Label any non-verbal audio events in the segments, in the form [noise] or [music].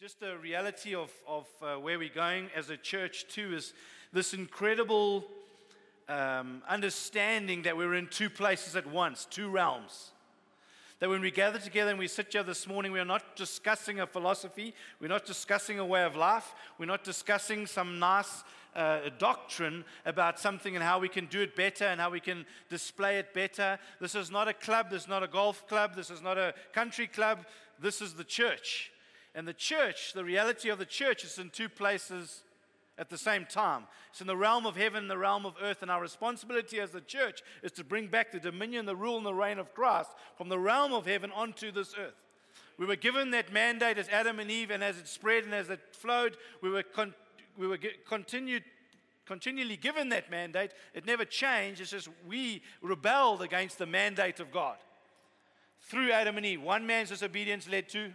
Just the reality of, of uh, where we're going as a church, too, is this incredible um, understanding that we're in two places at once, two realms. That when we gather together and we sit here this morning, we are not discussing a philosophy, we're not discussing a way of life, we're not discussing some nice uh, doctrine about something and how we can do it better and how we can display it better. This is not a club, this is not a golf club, this is not a country club, this is the church. And the church, the reality of the church is in two places at the same time. It's in the realm of heaven, the realm of earth, and our responsibility as the church is to bring back the dominion, the rule, and the reign of Christ from the realm of heaven onto this earth. We were given that mandate as Adam and Eve, and as it spread and as it flowed, we were, con- we were continued, continually given that mandate. It never changed. It's just we rebelled against the mandate of God through Adam and Eve. One man's disobedience led to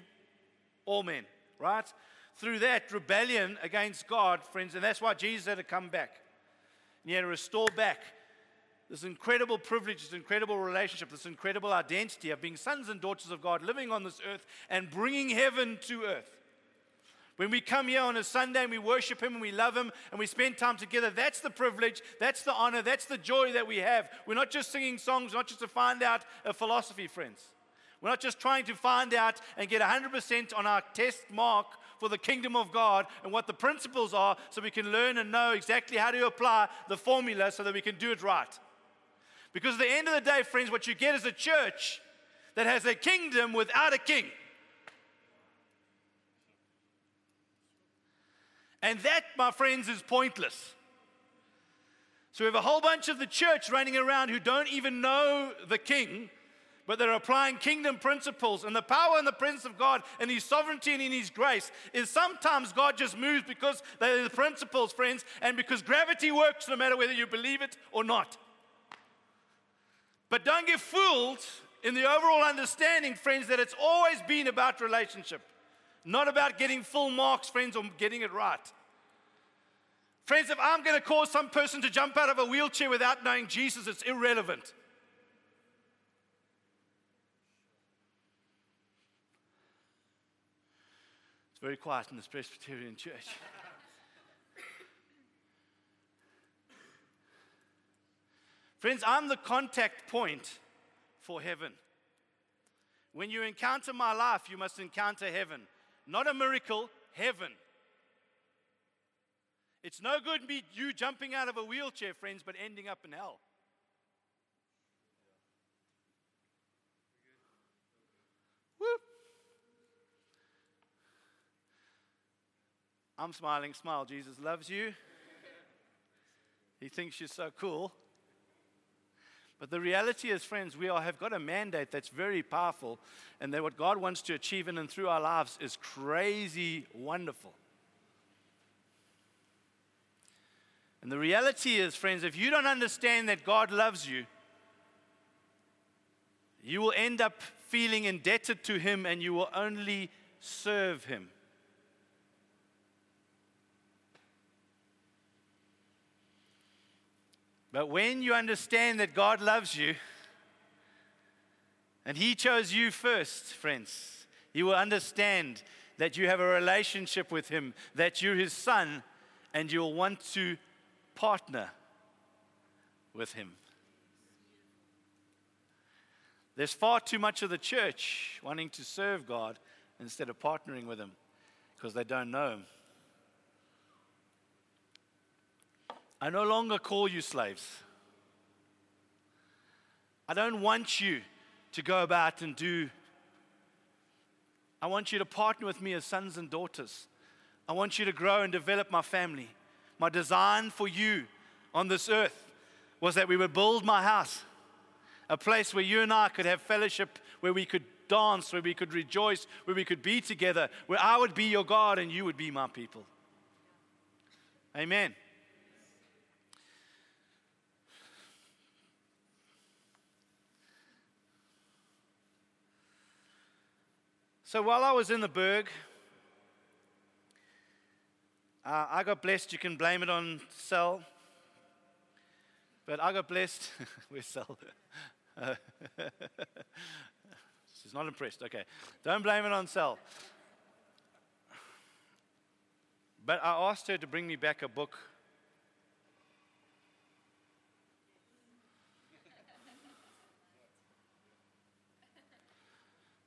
all men, right? Through that rebellion against God, friends, and that's why Jesus had to come back. And he had to restore back this incredible privilege, this incredible relationship, this incredible identity of being sons and daughters of God, living on this earth and bringing heaven to earth. When we come here on a Sunday and we worship Him and we love Him and we spend time together, that's the privilege, that's the honor, that's the joy that we have. We're not just singing songs, not just to find out a philosophy, friends. We're not just trying to find out and get 100% on our test mark for the kingdom of God and what the principles are so we can learn and know exactly how to apply the formula so that we can do it right. Because at the end of the day, friends, what you get is a church that has a kingdom without a king. And that, my friends, is pointless. So we have a whole bunch of the church running around who don't even know the king but they're applying kingdom principles. And the power and the presence of God and His sovereignty and in His grace is sometimes God just moves because they're the principles, friends, and because gravity works no matter whether you believe it or not. But don't get fooled in the overall understanding, friends, that it's always been about relationship, not about getting full marks, friends, or getting it right. Friends, if I'm going to cause some person to jump out of a wheelchair without knowing Jesus, it's irrelevant. Very quiet in this Presbyterian church. Friends, I'm the contact point for heaven. When you encounter my life, you must encounter heaven. Not a miracle, heaven. It's no good me you jumping out of a wheelchair, friends, but ending up in hell. I'm smiling, smile. Jesus loves you. He thinks you're so cool. But the reality is, friends, we all have got a mandate that's very powerful, and that what God wants to achieve in and through our lives is crazy wonderful. And the reality is, friends, if you don't understand that God loves you, you will end up feeling indebted to Him and you will only serve Him. But when you understand that God loves you and He chose you first, friends, you will understand that you have a relationship with Him, that you're His son, and you'll want to partner with Him. There's far too much of the church wanting to serve God instead of partnering with Him because they don't know Him. I no longer call you slaves. I don't want you to go about and do. I want you to partner with me as sons and daughters. I want you to grow and develop my family. My design for you on this earth was that we would build my house, a place where you and I could have fellowship, where we could dance, where we could rejoice, where we could be together, where I would be your God and you would be my people. Amen. So while I was in the Berg, uh, I got blessed. You can blame it on Cell. But I got blessed. [laughs] Where's Cell? Uh, [laughs] she's not impressed. Okay. Don't blame it on Cell. But I asked her to bring me back a book.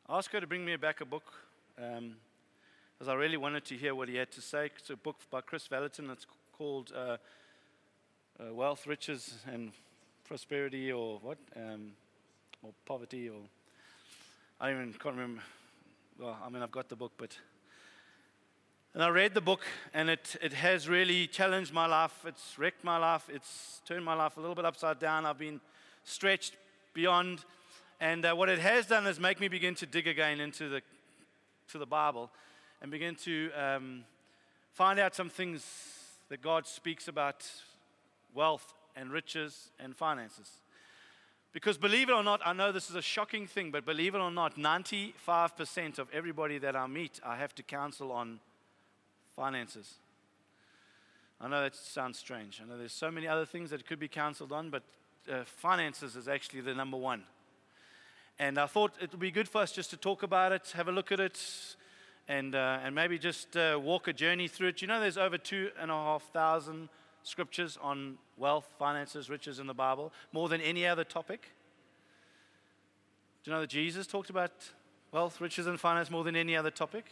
Asked her to bring me back a book um, because I really wanted to hear what he had to say. It's a book by Kris Vallotton. It's called uh, uh, Wealth, Riches, and Prosperity, or what? Um, or Poverty, or I even can't remember. Well, I mean, I've got the book, but and I read the book, and it, it has really challenged my life. It's wrecked my life. It's turned my life a little bit upside down. I've been stretched beyond. And uh, what it has done is make me begin to dig again into the, to the Bible and begin to um, find out some things that God speaks about wealth and riches and finances. Because believe it or not, I know this is a shocking thing, but believe it or not, 95% of everybody that I meet, I have to counsel on finances. I know that sounds strange. I know there's so many other things that could be counseled on, but uh, finances is actually the number one. And I thought it would be good for us just to talk about it, have a look at it, and, uh, and maybe just uh, walk a journey through it. You know, there's over two and a half thousand scriptures on wealth, finances, riches in the Bible, more than any other topic. Do you know that Jesus talked about wealth, riches, and finance more than any other topic?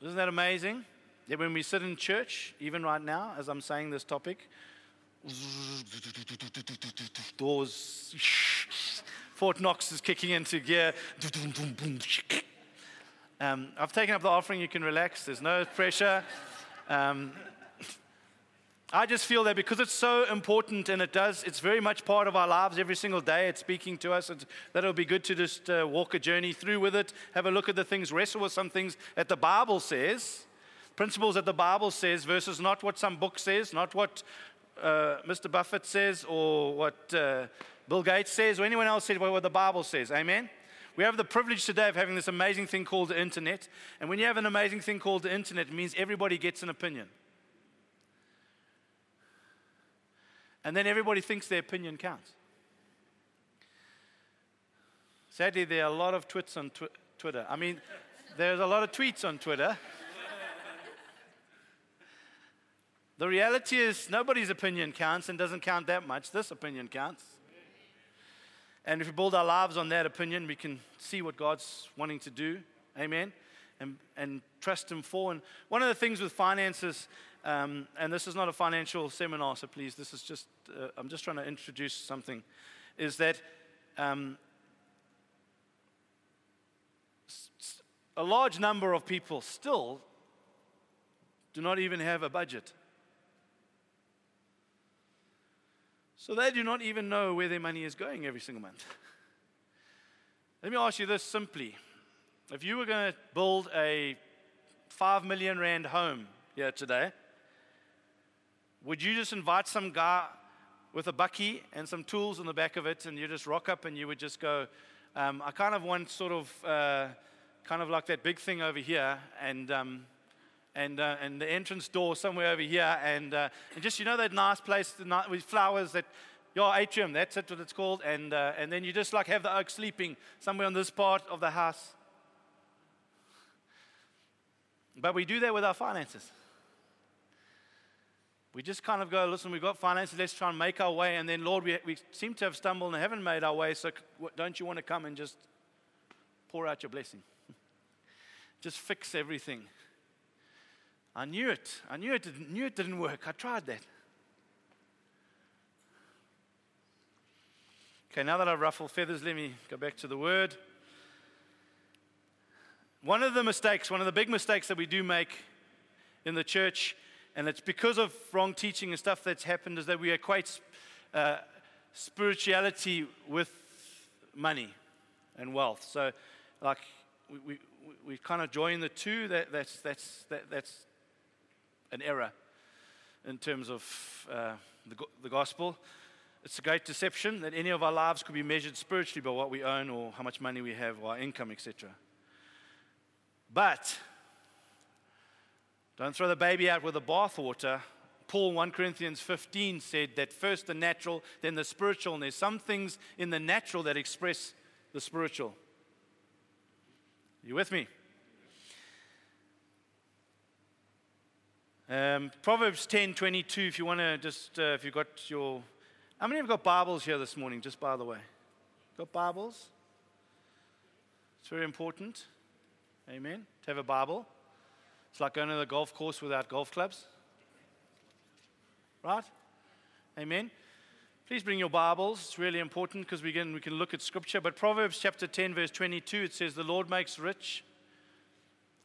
Isn't that amazing? That when we sit in church, even right now, as I'm saying this topic, doors, Fort Knox is kicking into gear. Um, I've taken up the offering. You can relax. There's no pressure. Um, I just feel that because it's so important and it does, it's very much part of our lives every single day. It's speaking to us. It's, that it'll be good to just uh, walk a journey through with it, have a look at the things, wrestle with some things that the Bible says, principles that the Bible says, versus not what some book says, not what uh, Mr. Buffett says or what uh, Bill Gates says or anyone else says, but what the Bible says. Amen? We have the privilege today of having this amazing thing called the internet. And when you have an amazing thing called the internet, it means everybody gets an opinion. And then everybody thinks their opinion counts. Sadly, there are a lot of twits on tw- Twitter. I mean, there's a lot of tweets on Twitter. The reality is, nobody's opinion counts and doesn't count that much. This opinion counts. And if we build our lives on that opinion, we can see what God's wanting to do. Amen. And, and trust Him for. And one of the things with finances um, and this is not a financial seminar, so please, this is just, uh, I'm just trying to introduce something, is that um, a large number of people still do not even have a budget. So they do not even know where their money is going every single month. Let me ask you this simply. If you were going to build a 5 million rand home here today, would you just invite some guy with a bucky and some tools in the back of it, and you just rock up and you would just go, um, I kind of want sort of, uh, kind of like that big thing over here, and um, and uh, and the entrance door somewhere over here, and uh, and just you know that nice place with flowers that. Your atrium, that's it, what it's called, and uh, and then you just like have the oak sleeping somewhere on this part of the house. But we do that with our finances. We just kind of go, listen, we've got finances, let's try and make our way. And then, Lord, we, we seem to have stumbled and haven't made our way, so don't you want to come and just pour out your blessing? [laughs] just fix everything. I knew it. I knew it, didn't, knew it didn't work. I tried that. Okay, now that I've ruffled feathers, let me go back to the word. One of the mistakes, one of the big mistakes that we do make in the church and it's because of wrong teaching and stuff that's happened is that we equate uh, spirituality with money and wealth. So, like, we, we, we kind of join the two. That, that's, that's, that, that's an error in terms of uh, the, the gospel. It's a great deception that any of our lives could be measured spiritually by what we own or how much money we have or our income, etc. But don't throw the baby out with the bathwater. Paul, 1 Corinthians 15, said that first the natural, then the spiritual. And there's some things in the natural that express the spiritual. Are You with me? Um, Proverbs 10 22, if you want to just, uh, if you've got your. How many have got Bibles here this morning, just by the way? Got Bibles? It's very important. Amen. To have a Bible. It's like going to the golf course without golf clubs. Right? Amen. Please bring your Bibles. It's really important because we can, we can look at Scripture. But Proverbs chapter 10, verse 22, it says, The Lord makes rich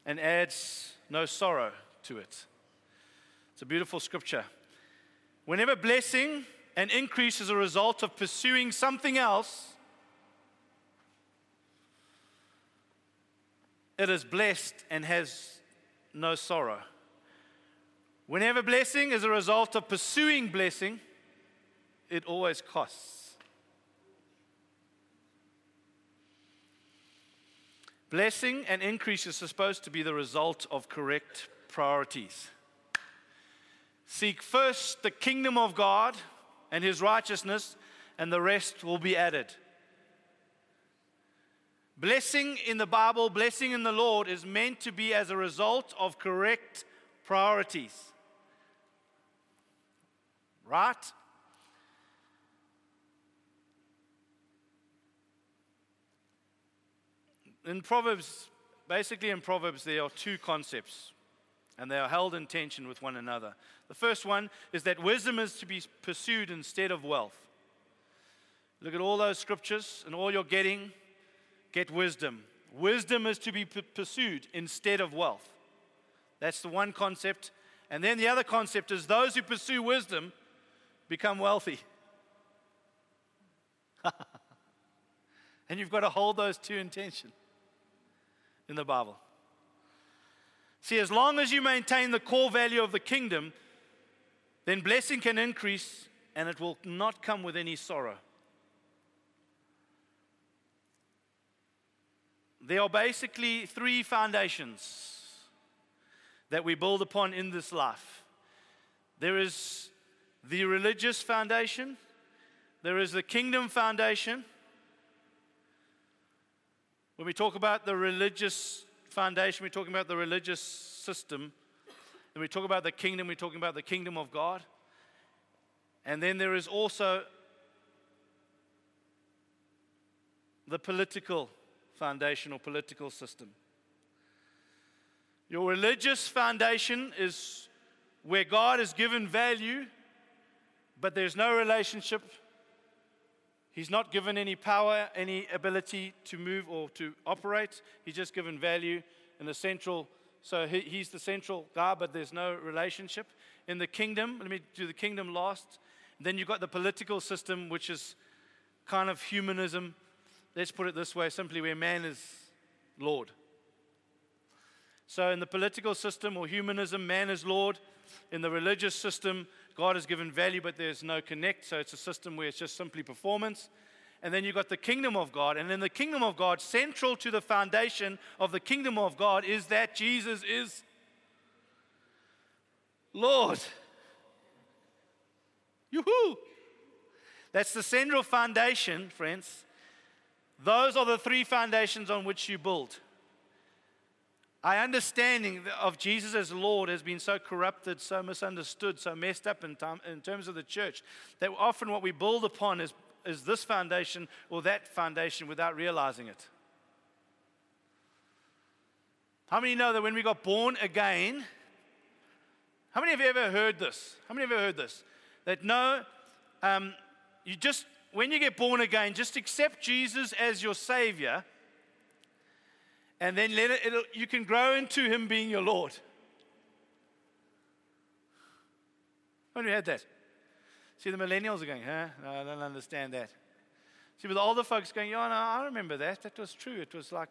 and adds no sorrow to it. It's a beautiful scripture. Whenever blessing and increase is a result of pursuing something else, it is blessed and has no sorrow. Whenever blessing is a result of pursuing blessing, it always costs. Blessing and increase is supposed to be the result of correct priorities. Seek first the kingdom of God and his righteousness, and the rest will be added. Blessing in the Bible, blessing in the Lord is meant to be as a result of correct priorities. Right? In Proverbs, basically in Proverbs, there are two concepts, and they are held in tension with one another. The first one is that wisdom is to be pursued instead of wealth. Look at all those scriptures, and all you're getting get wisdom. Wisdom is to be p- pursued instead of wealth. That's the one concept. And then the other concept is those who pursue wisdom become wealthy. [laughs] and you've got to hold those two in tension in the Bible. See, as long as you maintain the core value of the kingdom, then blessing can increase and it will not come with any sorrow. There are basically three foundations that we build upon in this life there is the religious foundation, there is the kingdom foundation. When we talk about the religious foundation, we're talking about the religious system. When we talk about the kingdom, we're talking about the kingdom of God. And then there is also the political foundation or political system. Your religious foundation is where God has given value, but there's no relationship. He's not given any power, any ability to move or to operate. He's just given value in the central. So he, he's the central guy, but there's no relationship. In the kingdom, let me do the kingdom last. Then you've got the political system, which is kind of humanism let's put it this way simply where man is Lord. So, in the political system or humanism, man is Lord. In the religious system, God has given value, but there's no connect. So, it's a system where it's just simply performance. And then you've got the kingdom of God. And in the kingdom of God, central to the foundation of the kingdom of God is that Jesus is Lord. Yoo-hoo! That's the central foundation, friends, those are the three foundations on which you build. Our understanding of Jesus as Lord has been so corrupted, so misunderstood, so messed up in, time, in terms of the church that often what we build upon is, is this foundation or that foundation without realizing it. How many know that when we got born again, how many have you ever heard this? How many have ever heard this? That no, um, you just when you get born again, just accept Jesus as your Savior, and then let it, you can grow into Him being your Lord. When you had that? See, the millennials are going, huh? No, I don't understand that. See, the older folks going, yeah, no, I remember that. That was true. It was like.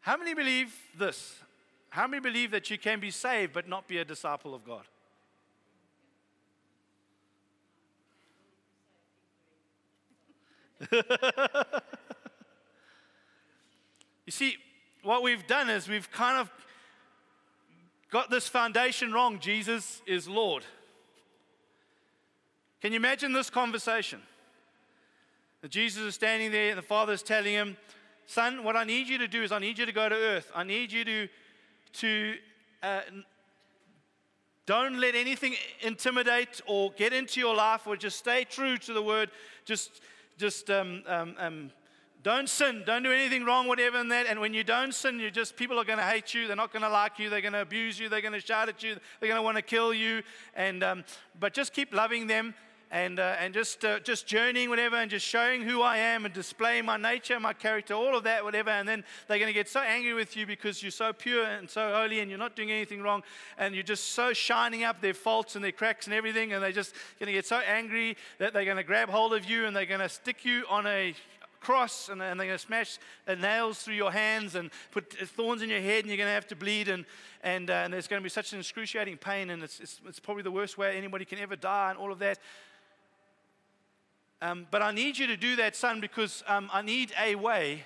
How many believe this? How many believe that you can be saved but not be a disciple of God? [laughs] you see, what we've done is we've kind of got this foundation wrong. Jesus is Lord. Can you imagine this conversation? Jesus is standing there and the Father is telling him, Son, what I need you to do is I need you to go to earth. I need you to, to uh, don't let anything intimidate or get into your life, or just stay true to the word. Just, just um, um, um, don't sin. Don't do anything wrong, whatever, and that. And when you don't sin, you just people are going to hate you. They're not going to like you. They're going to abuse you. They're going to shout at you. They're going to want to kill you. And um, but just keep loving them and, uh, and just, uh, just journeying, whatever, and just showing who I am and displaying my nature, my character, all of that, whatever. And then they're going to get so angry with you because you're so pure and so holy and you're not doing anything wrong. And you're just so shining up their faults and their cracks and everything. And they're just going to get so angry that they're going to grab hold of you and they're going to stick you on a cross and, they're going to smash nails through your hands and put thorns in your head and you're going to have to bleed and, and, uh, and there's going to be such an excruciating pain and it's, it's, it's probably the worst way anybody can ever die and all of that um, but I need you to do that, son, because um, I need a way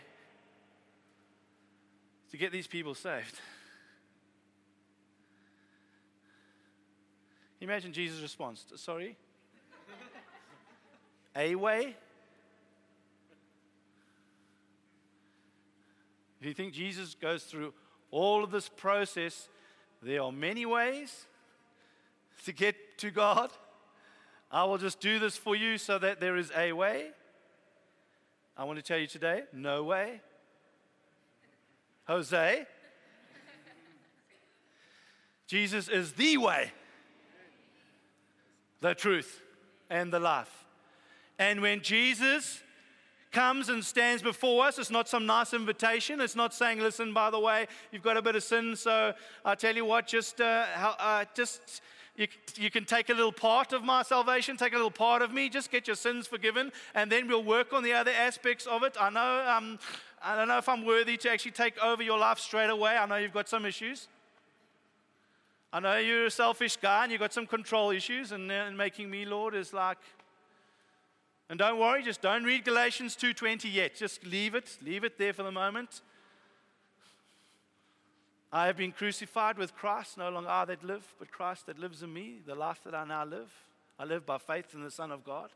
to get these people saved. Imagine Jesus' response. Sorry? [laughs] a way? If you think Jesus goes through all of this process, there are many ways to get to God. I will just do this for you so that there is a way. I want to tell you today no way. Jose. Jesus is the way, the truth, and the life. And when Jesus comes and stands before us, it's not some nice invitation. It's not saying, listen, by the way, you've got a bit of sin, so I tell you what, just, uh, uh, just you, you can take a little part of my salvation, take a little part of me, just get your sins forgiven, and then we'll work on the other aspects of it. I know um, I don't know if I'm worthy to actually take over your life straight away. I know you've got some issues. I know you're a selfish guy and you've got some control issues, and, uh, and making me Lord is like. And don't worry, just don't read Galatians 2:20 yet. Just leave it, leave it there for the moment. I have been crucified with Christ, no longer I that live, but Christ that lives in me, the life that I now live. I live by faith in the Son of God.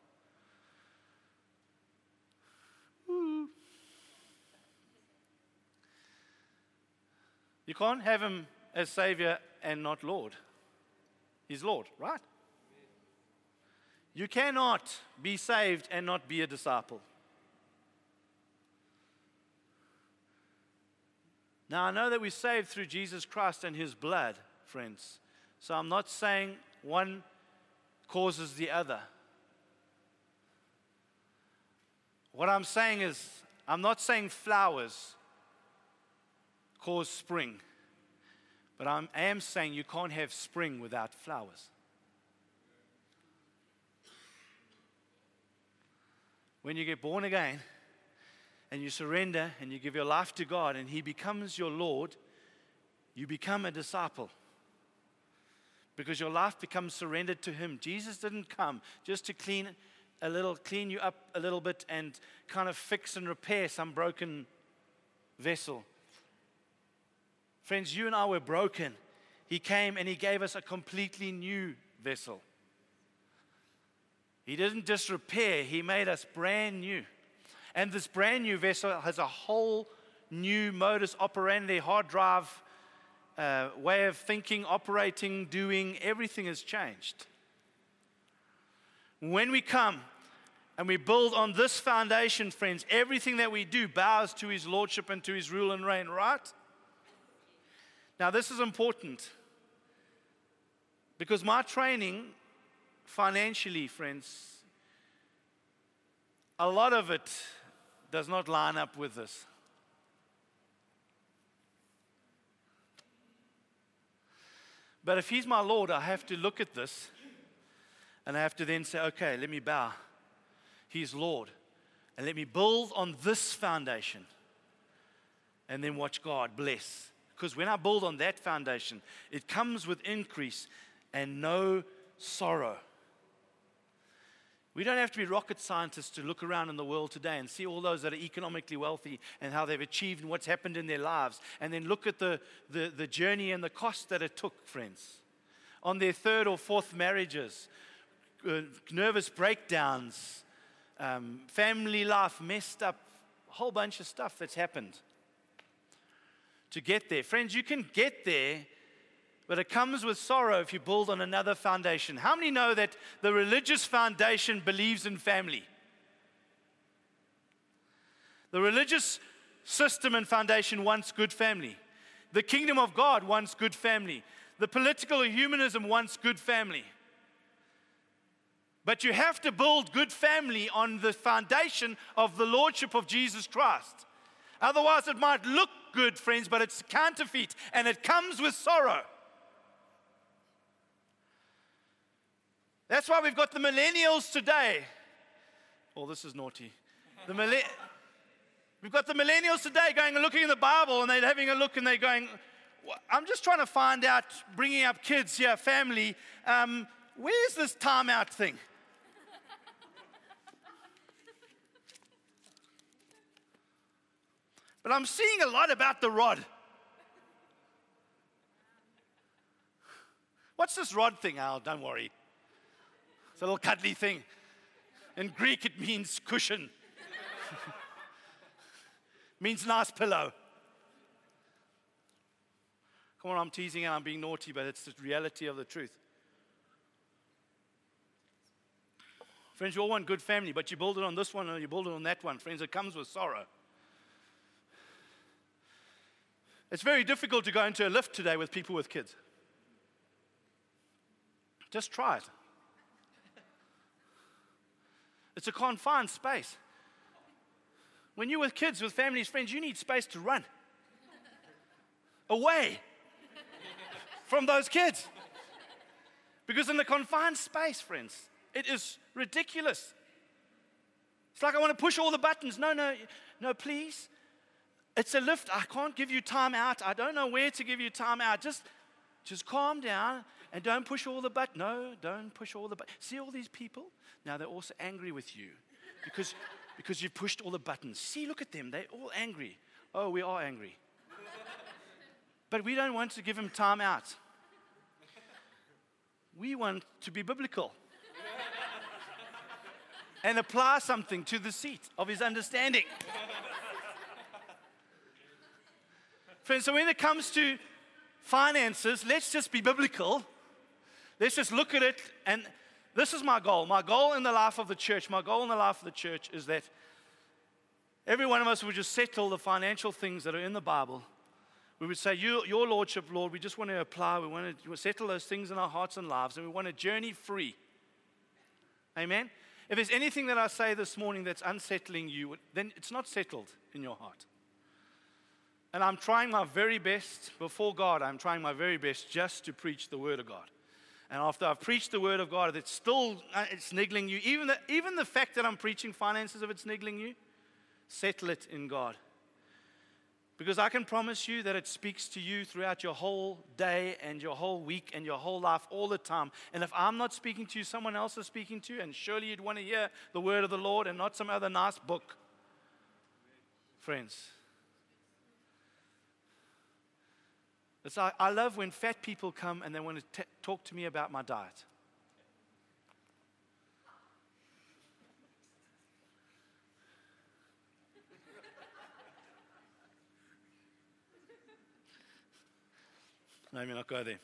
You can't have him as Savior and not Lord. He's Lord, right? You cannot be saved and not be a disciple. Now, I know that we're saved through Jesus Christ and his blood, friends. So I'm not saying one causes the other. What I'm saying is, I'm not saying flowers cause spring, but I'm, I am saying you can't have spring without flowers. When you get born again, and you surrender and you give your life to God and He becomes your Lord, you become a disciple. Because your life becomes surrendered to Him. Jesus didn't come just to clean a little, clean you up a little bit and kind of fix and repair some broken vessel. Friends, you and I were broken. He came and He gave us a completely new vessel. He didn't just repair, He made us brand new. And this brand new vessel has a whole new modus operandi, hard drive uh, way of thinking, operating, doing. Everything has changed. When we come and we build on this foundation, friends, everything that we do bows to his lordship and to his rule and reign, right? Now, this is important because my training financially, friends, a lot of it does not line up with this. But if he's my Lord, I have to look at this and I have to then say, okay, let me bow. He's Lord. And let me build on this foundation and then watch God bless. Because when I build on that foundation, it comes with increase and no sorrow. We don't have to be rocket scientists to look around in the world today and see all those that are economically wealthy and how they've achieved and what's happened in their lives, and then look at the, the, the journey and the cost that it took, friends. On their third or fourth marriages, uh, nervous breakdowns, um, family life messed up, a whole bunch of stuff that's happened to get there. Friends, you can get there But it comes with sorrow if you build on another foundation. How many know that the religious foundation believes in family? The religious system and foundation wants good family. The kingdom of God wants good family. The political humanism wants good family. But you have to build good family on the foundation of the lordship of Jesus Christ. Otherwise, it might look good, friends, but it's counterfeit and it comes with sorrow. That's why we've got the millennials today. Oh, this is naughty. The we've got the millennials today going and looking in the Bible and they're having a look and they're going, I'm just trying to find out, bringing up kids here, family, um, where's this timeout thing? but I'm seeing a lot about the rod. What's this rod thing, Al? Don't worry. It's a little cuddly thing. In Greek, it means cushion, [laughs] means nice pillow. Come on, I'm teasing and I'm being naughty, but it's the reality of the truth. Friends, you all want good family, but you build it on this one or you build it on that one. Friends, it comes with sorrow. It's very difficult to go into a lift today with people with kids. Just try it. It's a confined space. When you're with kids, with families, friends, you need space to run away from those kids. Because in the confined space, friends, it is ridiculous. It's like I want to push all the buttons. No, no, no, please. It's a lift. I can't give you time out. I don't know where to give you time out. Just, just calm down and don't push all the buttons. No, don't push all the buttons. See all these people? Now they're also angry with you because, because you pushed all the buttons. See, look at them. They're all angry. Oh, we are angry. But we don't want to give him time out. We want to be biblical and apply something to the seat of his understanding. Friends, so when it comes to finances, let's just be biblical. Let's just look at it and this is my goal. My goal in the life of the church, my goal in the life of the church is that every one of us would just settle the financial things that are in the Bible. We would say, Your, your Lordship, Lord, we just want to apply, we want to settle those things in our hearts and lives, and we want to journey free. Amen? If there's anything that I say this morning that's unsettling you, then it's not settled in your heart. And I'm trying my very best before God, I'm trying my very best just to preach the Word of God. And after I've preached the word of God, if it's still uh, it's niggling you, even the, even the fact that I'm preaching finances, if it's niggling you, settle it in God. Because I can promise you that it speaks to you throughout your whole day and your whole week and your whole life all the time. And if I'm not speaking to you, someone else is speaking to you, and surely you'd want to hear the word of the Lord and not some other nice book. Friends, It's like, I love when fat people come and they want to t- talk to me about my diet. [laughs] Let me not go there.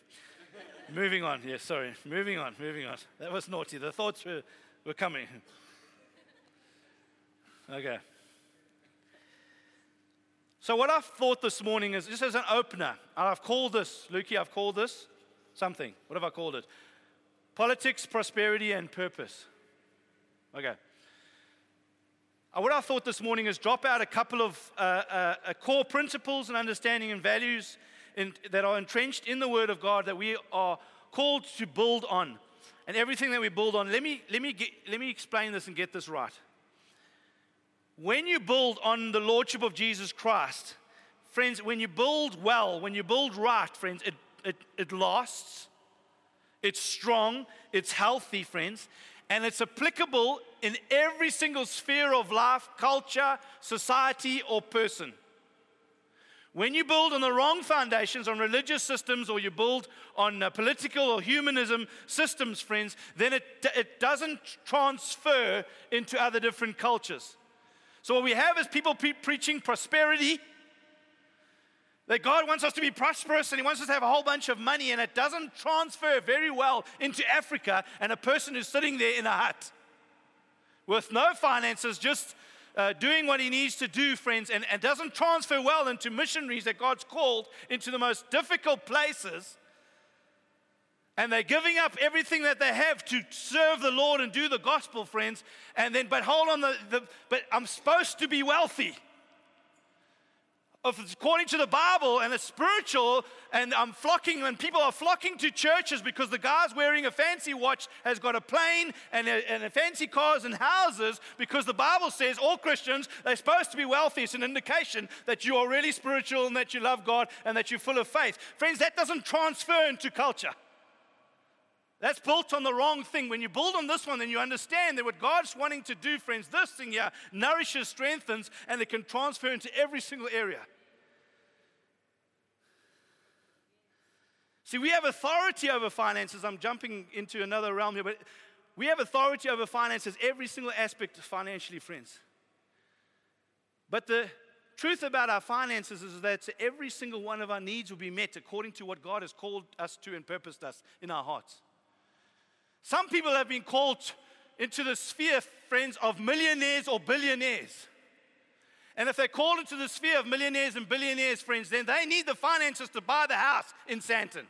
moving on. Yes, sorry. Moving on. Moving on. That was naughty. The thoughts were, were coming. Okay. So, what I've thought this morning is just as an opener, I've called this, Lukey, I've called this something. What have I called it? Politics, prosperity, and purpose. Okay. Uh, what I thought this morning is drop out a couple of uh, uh, uh, core principles and understanding and values in, that are entrenched in the Word of God that we are called to build on. And everything that we build on, let me, let me, get, let me explain this and get this right when you build on the Lordship of Jesus Christ, friends, when you build well, when you build right, friends, it, it, it lasts, it's strong, it's healthy, friends, and it's applicable in every single sphere of life, culture, society, or person. When you build on the wrong foundations, on religious systems, or you build on uh, political or humanism systems, friends, then it, it doesn't transfer into other different cultures. So, what we have is people pre- preaching prosperity, That God wants us to be prosperous and He wants us to have a whole bunch of money, and it doesn't transfer very well into Africa and a person who's sitting there in a hut with no finances, just uh, doing what he needs to do, friends, and, and doesn't transfer well into missionaries that God's called into the most difficult places. And they're giving up everything that they have to serve the Lord and do the gospel, friends. And then, but hold on, the, the but I'm supposed to be wealthy according to the Bible and it's spiritual, and I'm flocking, and people are flocking to churches because the guy's wearing a fancy watch has got a plane and a, and a fancy cars and houses because the Bible says all Christians, they're supposed to be wealthy. It's an indication that you are really spiritual and that you love God and that you're full of faith. Friends, that doesn't transfer into culture. That's built on the wrong thing. When you build on this one, then you understand that what God's wanting to do, friends, this thing here nourishes, strengthens, and it can transfer into every single area. See, we have authority over finances. I'm jumping into another realm here, but we have authority over finances, every single aspect financially, friends. But the truth about our finances is that every single one of our needs will be met according to what God has called us to and purposed us in our hearts. Some people have been called into the sphere, friends, of millionaires or billionaires. And if they're called into the sphere of millionaires and billionaires, friends, then they need the finances to buy the house in Sandton.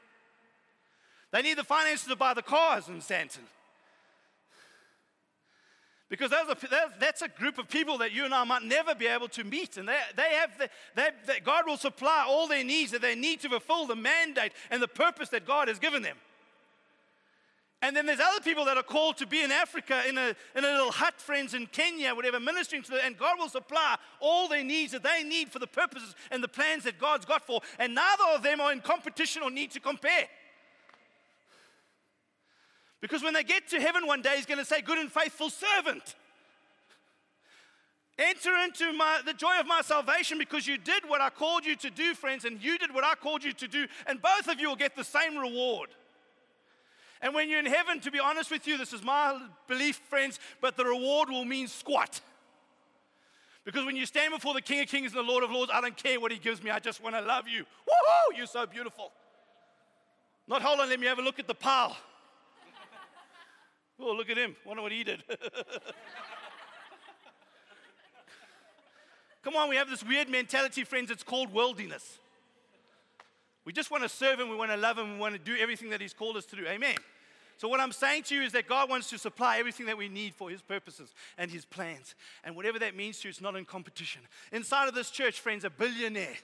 They need the finances to buy the cars in Sandton. Because that's a group of people that you and I might never be able to meet. And they, they have the, they, they, God will supply all their needs that they need to fulfill the mandate and the purpose that God has given them. And then there's other people that are called to be in Africa in a, in a little hut, friends, in Kenya, whatever, ministering to them. And God will supply all their needs that they need for the purposes and the plans that God's got for. And neither of them are in competition or need to compare. Because when they get to heaven one day, he's going to say, Good and faithful servant. Enter into my, the joy of my salvation because you did what I called you to do, friends, and you did what I called you to do, and both of you will get the same reward. And when you're in heaven, to be honest with you, this is my belief, friends, but the reward will mean squat. Because when you stand before the King of Kings and the Lord of Lords, I don't care what He gives me, I just want to love you. Woohoo, you're so beautiful. Not hold on, let me have a look at the pile. Oh, look at him. Wonder what he did. [laughs] Come on, we have this weird mentality, friends. It's called worldliness. We just want to serve him, we want to love him, we want to do everything that he's called us to do. Amen. So, what I'm saying to you is that God wants to supply everything that we need for His purposes and His plans. And whatever that means to you, it's not in competition. Inside of this church, friends, a billionaire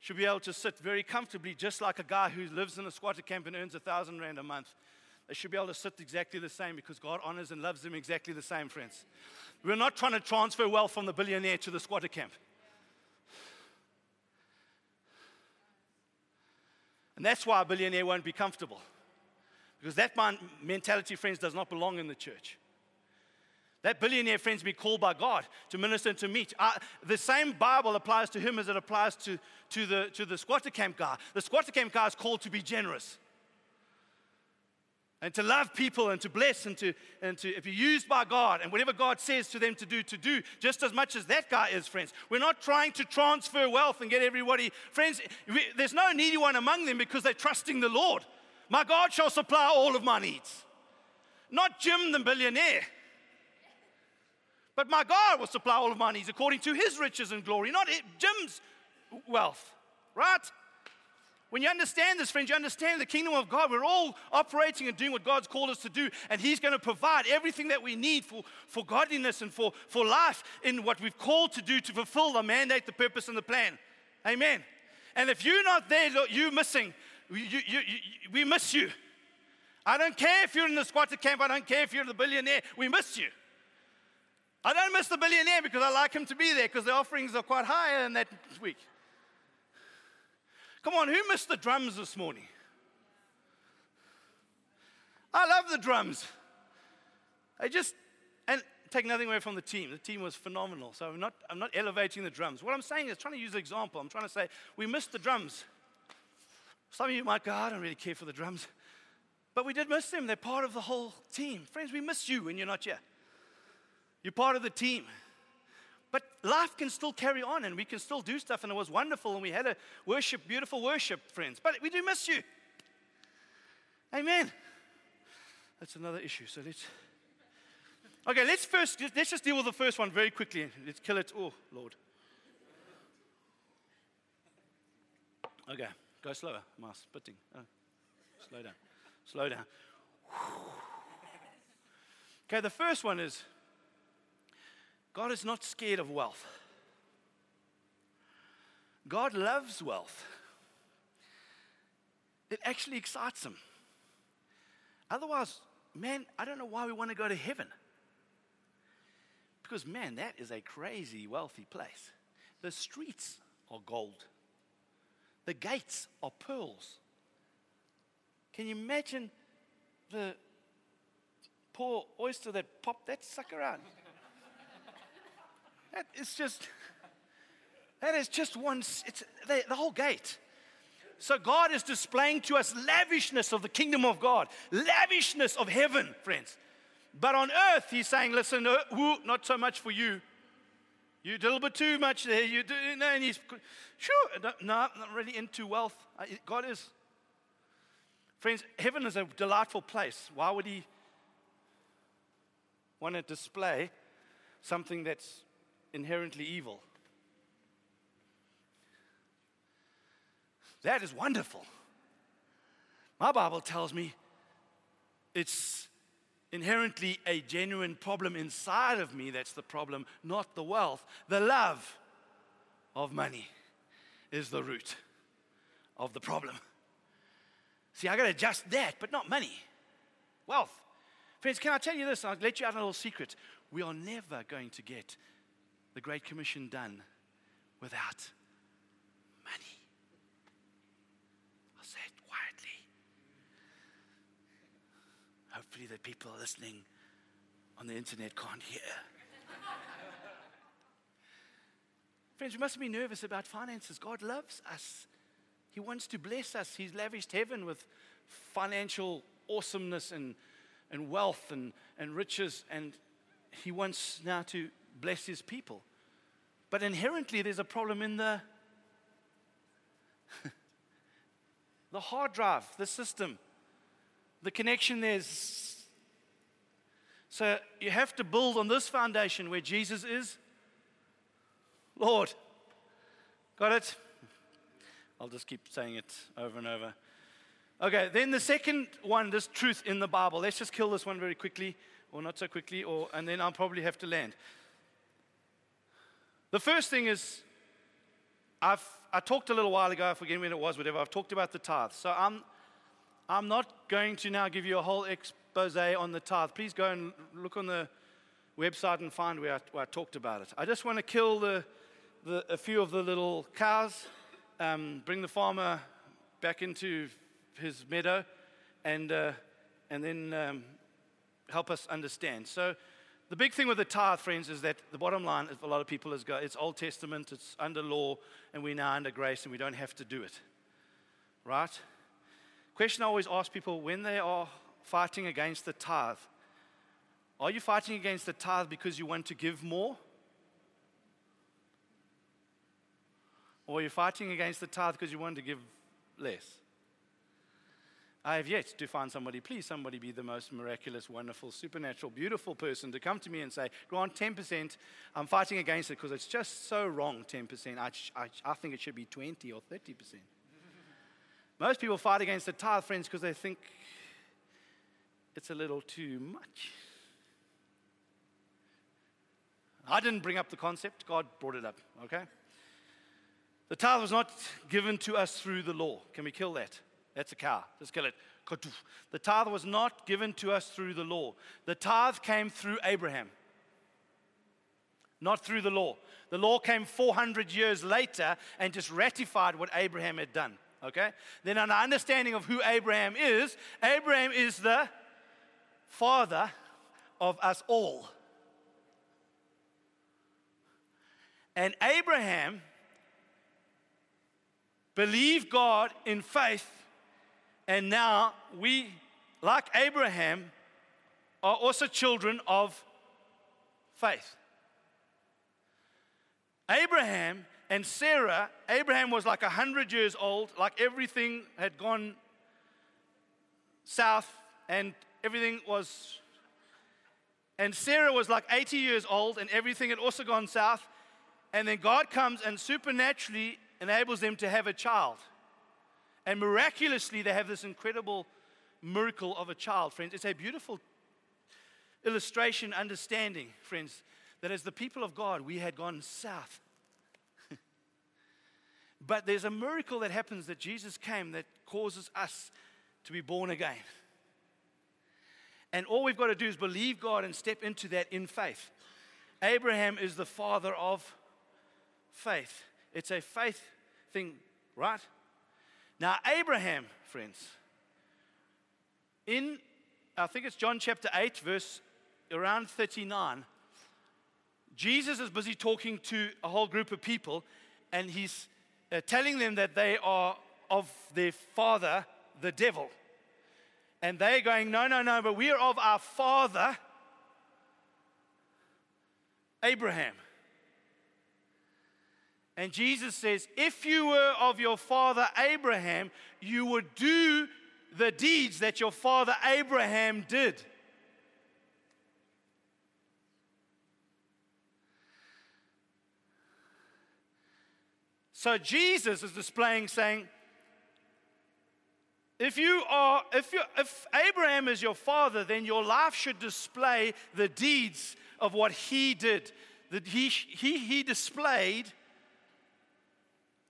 should be able to sit very comfortably, just like a guy who lives in a squatter camp and earns a thousand rand a month. They should be able to sit exactly the same because God honors and loves them exactly the same, friends. We're not trying to transfer wealth from the billionaire to the squatter camp. And that's why a billionaire won't be comfortable. Because that mentality, friends, does not belong in the church. That billionaire, friends, be called by God to minister and to meet. Uh, the same Bible applies to him as it applies to, to, the, to the squatter camp guy. The squatter camp guy is called to be generous and to love people and to bless and to, and to be used by God and whatever God says to them to do, to do just as much as that guy is, friends. We're not trying to transfer wealth and get everybody, friends, we, there's no needy one among them because they're trusting the Lord. My God shall supply all of my needs. Not Jim the billionaire. But my God will supply all of my needs according to his riches and glory, not Jim's wealth, right? When you understand this, friends, you understand the kingdom of God. We're all operating and doing what God's called us to do, and He's going to provide everything that we need for, for godliness and for, for life in what we've called to do to fulfill the mandate, the purpose, and the plan. Amen. And if you're not there, you're missing. You, you, you, we miss you. I don't care if you're in the squatter camp, I don't care if you're the billionaire, we miss you. I don't miss the billionaire because I like him to be there because the offerings are quite higher than that week. Come on, who missed the drums this morning? I love the drums. I just, and take nothing away from the team. The team was phenomenal. So I'm not, I'm not elevating the drums. What I'm saying is trying to use an example. I'm trying to say we missed the drums. Some of you might go, I don't really care for the drums. But we did miss them. They're part of the whole team. Friends, we miss you when you're not here. You're part of the team. But life can still carry on and we can still do stuff, and it was wonderful, and we had a worship, beautiful worship, friends. But we do miss you. Amen. That's another issue. So let's. Okay, let's first, let's just deal with the first one very quickly. Let's kill it. Oh, Lord. Okay, go slower. Mouse spitting. Oh, slow down. Slow down. Okay, the first one is God is not scared of wealth. God loves wealth. It actually excites him. Otherwise, man, I don't know why we want to go to heaven. Because, man, that is a crazy wealthy place. The streets are gold, the gates are pearls. Can you imagine the poor oyster that popped that sucker out? That is just, that is just one, it's the, the whole gate. So God is displaying to us lavishness of the kingdom of God, lavishness of heaven, friends. But on earth, he's saying, listen, uh, woo, not so much for you. You did a little bit too much there. You do, no, and he's, sure, no, not really into wealth. God is. Friends, heaven is a delightful place. Why would he want to display something that's inherently evil? That is wonderful. My Bible tells me it's inherently a genuine problem inside of me that's the problem, not the wealth. The love of money is the root of the problem. See, I got to adjust that, but not money. Wealth. Friends, can I tell you this? I'll let you out a little secret. We are never going to get the Great Commission done without money. I'll say it quietly. Hopefully the people listening on the internet can't hear. [laughs] Friends, we mustn't be nervous about finances. God loves us. He wants to bless us. He's lavished heaven with financial awesomeness and, and wealth and, and riches, and He wants now to bless His people. But inherently, there's a problem in the, [laughs] the hard drive, the system. The connection there's. So you have to build on this foundation where Jesus is Lord. Got it? I'll just keep saying it over and over. Okay, then the second one, this truth in the Bible. Let's just kill this one very quickly, or not so quickly, or and then I'll probably have to land. The first thing is, I've I talked a little while ago, I forget when it was, whatever. I've talked about the tithe. So I'm I'm not going to now give you a whole expose on the tithe. Please go and look on the website and find where I, where I talked about it. I just want to kill the, the, a few of the little cows, um, bring the farmer back into his meadow, and, uh, and then um, help us understand. So, the big thing with the tithe, friends, is that the bottom line is a lot of people is it's Old Testament, it's under law, and we're now under grace, and we don't have to do it. Right? Question I always ask people when they are fighting against the tithe are you fighting against the tithe because you want to give more? Or are you fighting against the tithe because you want to give less? I have yet to find somebody, please, somebody be the most miraculous, wonderful, supernatural, beautiful person to come to me and say, Grant 10%. I'm fighting against it because it's just so wrong, 10%. I, I, I think it should be 20 or 30%. Most people fight against the tithe, friends, because they think it's a little too much. I didn't bring up the concept, God brought it up, okay? The tithe was not given to us through the law. Can we kill that? That's a cow. Just kill it. The tithe was not given to us through the law. The tithe came through Abraham, not through the law. The law came 400 years later and just ratified what Abraham had done okay? Then, an understanding of who Abraham is, Abraham is the father of us all. And Abraham believed God in faith, and now we, like Abraham, are also children of faith. Abraham and Sarah, Abraham was like 100 years old, like everything had gone south and everything was. And Sarah was like 80 years old and everything had also gone south. And then God comes and supernaturally enables them to have a child. And miraculously, they have this incredible miracle of a child, friends. It's a beautiful illustration, understanding, friends, that as the people of God, we had gone south. [laughs] but there's a miracle that happens that Jesus came that causes us to be born again. And all we've got to do is believe God and step into that in faith. Abraham is the father of faith. It's a faith thing, right? Now, Abraham, friends, in, I think it's John chapter 8, verse around 39, Jesus is busy talking to a whole group of people, and he's uh, telling them that they are of their father, the devil. And they're going, No, no, no, but we are of our father, Abraham. And Jesus says, If you were of your father Abraham, you would do the deeds that your father Abraham did. So Jesus is displaying, saying, if you are, if you, if Abraham is your father, then your life should display the deeds of what he did. That he, he, he displayed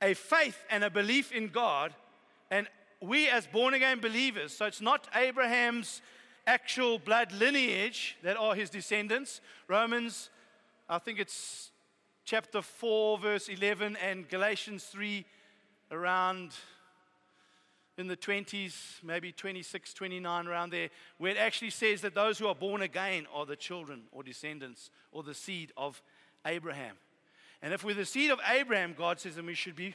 a faith and a belief in God, and we as born again believers, so it's not Abraham's actual blood lineage that are his descendants. Romans, I think it's chapter 4, verse 11, and Galatians 3, around in the 20s, maybe 26, 29, around there, where it actually says that those who are born again are the children or descendants or the seed of Abraham. And if we're the seed of Abraham, God says, then we should be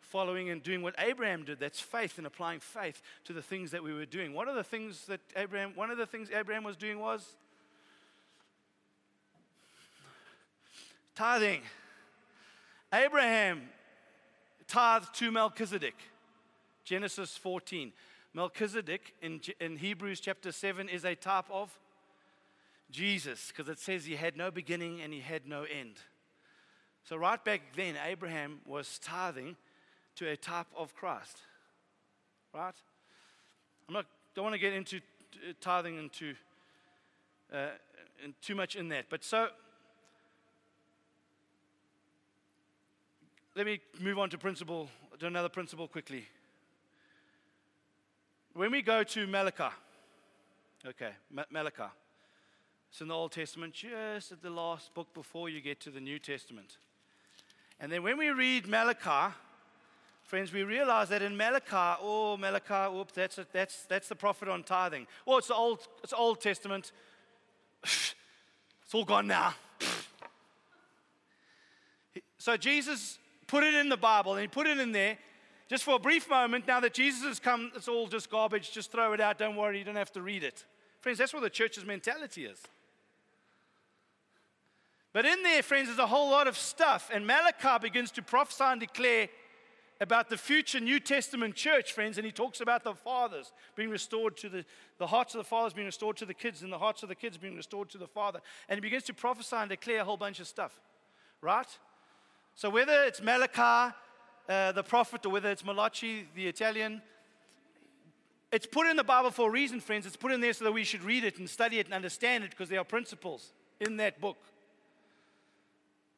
following and doing what Abraham did. That's faith and applying faith to the things that we were doing. One of the things that Abraham, one of the things Abraham was doing was Tithing. Abraham tithed to Melchizedek. Genesis 14. Melchizedek in, in Hebrews chapter 7 is a type of Jesus because it says he had no beginning and he had no end. So, right back then, Abraham was tithing to a type of Christ. Right? Not, don't want to get into tithing into uh, too much in that. But so, let me move on to principle, to another principle quickly. When we go to Malachi, okay, Malachi, it's in the Old Testament, just at the last book before you get to the New Testament. And then when we read Malachi, friends, we realize that in Malachi, oh, Malachi, oops, that's, a, that's, that's the prophet on tithing. Oh, it's the Old, it's Old Testament. It's all gone now. So Jesus put it in the Bible and he put it in there just for a brief moment. Now that Jesus has come, it's all just garbage. Just throw it out. Don't worry, you don't have to read it. Friends, that's what the church's mentality is. But in there, friends, there's a whole lot of stuff. And Malachi begins to prophesy and declare about the future New Testament church, friends, and he talks about the fathers being restored to the, the hearts of the fathers being restored to the kids, and the hearts of the kids being restored to the father. And he begins to prophesy and declare a whole bunch of stuff, right? So, whether it's Malachi, uh, the prophet, or whether it's Malachi, the Italian, it's put in the Bible for a reason, friends. It's put in there so that we should read it and study it and understand it because there are principles in that book.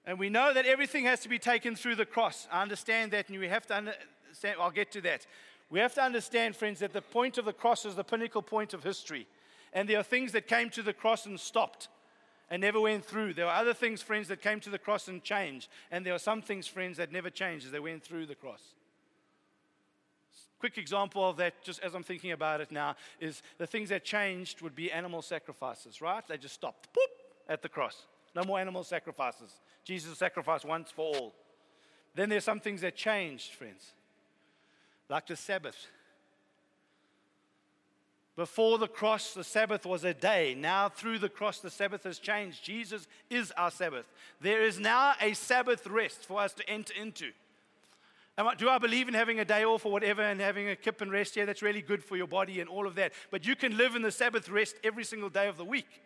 And we know that everything has to be taken through the cross. I understand that, and we have to understand, I'll get to that. We have to understand, friends, that the point of the cross is the pinnacle point of history. And there are things that came to the cross and stopped and never went through. There are other things, friends, that came to the cross and changed. And there are some things, friends, that never changed as they went through the cross. Quick example of that, just as I'm thinking about it now, is the things that changed would be animal sacrifices, right? They just stopped, boop, at the cross. No more animal sacrifices. Jesus sacrificed once for all. Then there's some things that changed, friends, like the Sabbath. Before the cross, the Sabbath was a day. Now, through the cross, the Sabbath has changed. Jesus is our Sabbath. There is now a Sabbath rest for us to enter into. Do I believe in having a day off or whatever and having a kip and rest? Yeah, that's really good for your body and all of that. But you can live in the Sabbath rest every single day of the week.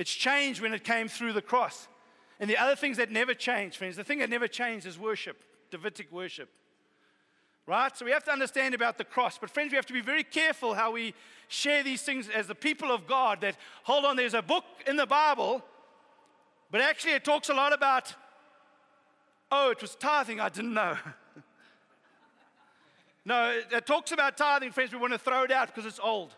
It's changed when it came through the cross. And the other things that never change, friends, the thing that never changed is worship, Davidic worship. Right? So we have to understand about the cross. But, friends, we have to be very careful how we share these things as the people of God. That, hold on, there's a book in the Bible, but actually it talks a lot about, oh, it was tithing, I didn't know. [laughs] no, it, it talks about tithing, friends. We want to throw it out because it's old.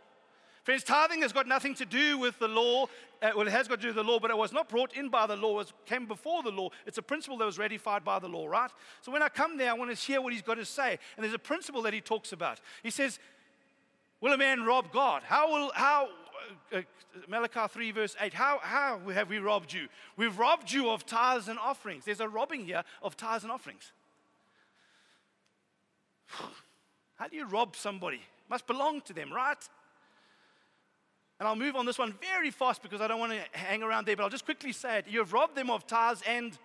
Friends, tithing has got nothing to do with the law. Uh, well, it has got to do with the law, but it was not brought in by the law. It came before the law. It's a principle that was ratified by the law, right? So when I come there, I want to hear what he's got to say. And there's a principle that he talks about. He says, Will a man rob God? How will, how, uh, uh, Malachi 3, verse 8, how, how have we robbed you? We've robbed you of tithes and offerings. There's a robbing here of tithes and offerings. [sighs] How do you rob somebody? Must belong to them, right? And I'll move on this one very fast because I don't want to hang around there, but I'll just quickly say it. You have robbed them of tithes and.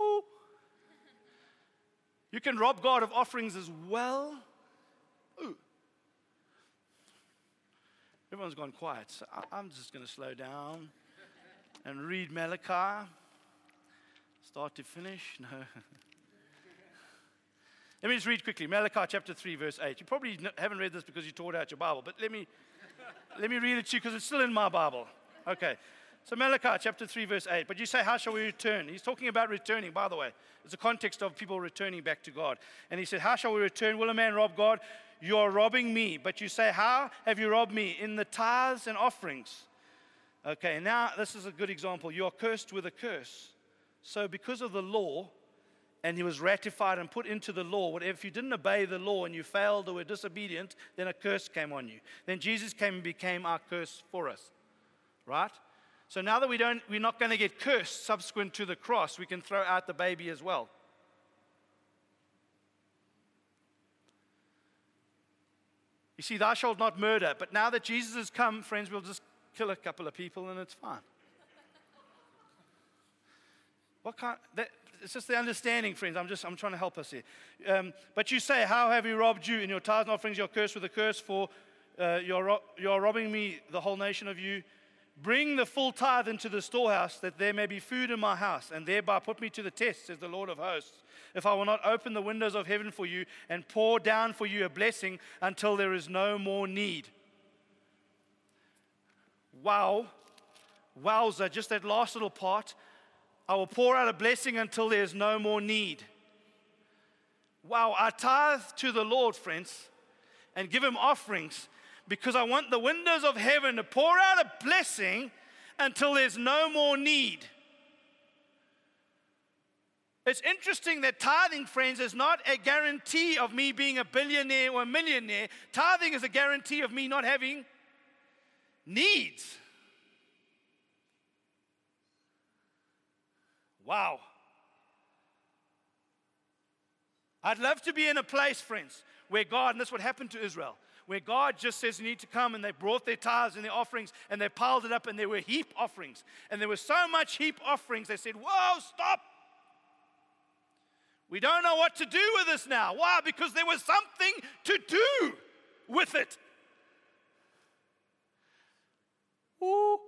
Ooh. You can rob God of offerings as well. Ooh. Everyone's gone quiet, so I'm just going to slow down and read Malachi. Start to finish. No. [laughs] Let me just read quickly Malachi chapter 3, verse 8. You probably haven't read this because you tore out your Bible, but let me, let me read it to you because it's still in my Bible. Okay. So, Malachi chapter 3, verse 8. But you say, How shall we return? He's talking about returning, by the way. It's a context of people returning back to God. And he said, How shall we return? Will a man rob God? You are robbing me. But you say, How have you robbed me? In the tithes and offerings. Okay, now this is a good example. You are cursed with a curse. So, because of the law, and he was ratified and put into the law. If you didn't obey the law and you failed or were disobedient, then a curse came on you. Then Jesus came and became our curse for us. Right? So now that we don't, we're not going to get cursed subsequent to the cross, we can throw out the baby as well. You see, thou shalt not murder. But now that Jesus has come, friends, we'll just kill a couple of people and it's fine. What kind? That, it's just the understanding, friends. I'm just I'm trying to help us here. Um, but you say, How have we robbed you in your tithes and offerings? You're cursed with a curse, for uh, you're, you're robbing me, the whole nation of you. Bring the full tithe into the storehouse, that there may be food in my house, and thereby put me to the test, says the Lord of hosts. If I will not open the windows of heaven for you and pour down for you a blessing until there is no more need. Wow. Wowza, just that last little part. I will pour out a blessing until there's no more need. Wow, I tithe to the Lord, friends, and give him offerings because I want the windows of heaven to pour out a blessing until there's no more need. It's interesting that tithing, friends, is not a guarantee of me being a billionaire or a millionaire. Tithing is a guarantee of me not having needs. Wow. I'd love to be in a place, friends, where God, and that's what happened to Israel, where God just says you need to come and they brought their tithes and their offerings and they piled it up and there were heap offerings. And there was so much heap offerings, they said, Whoa, stop. We don't know what to do with this now. Why? Because there was something to do with it. Ooh.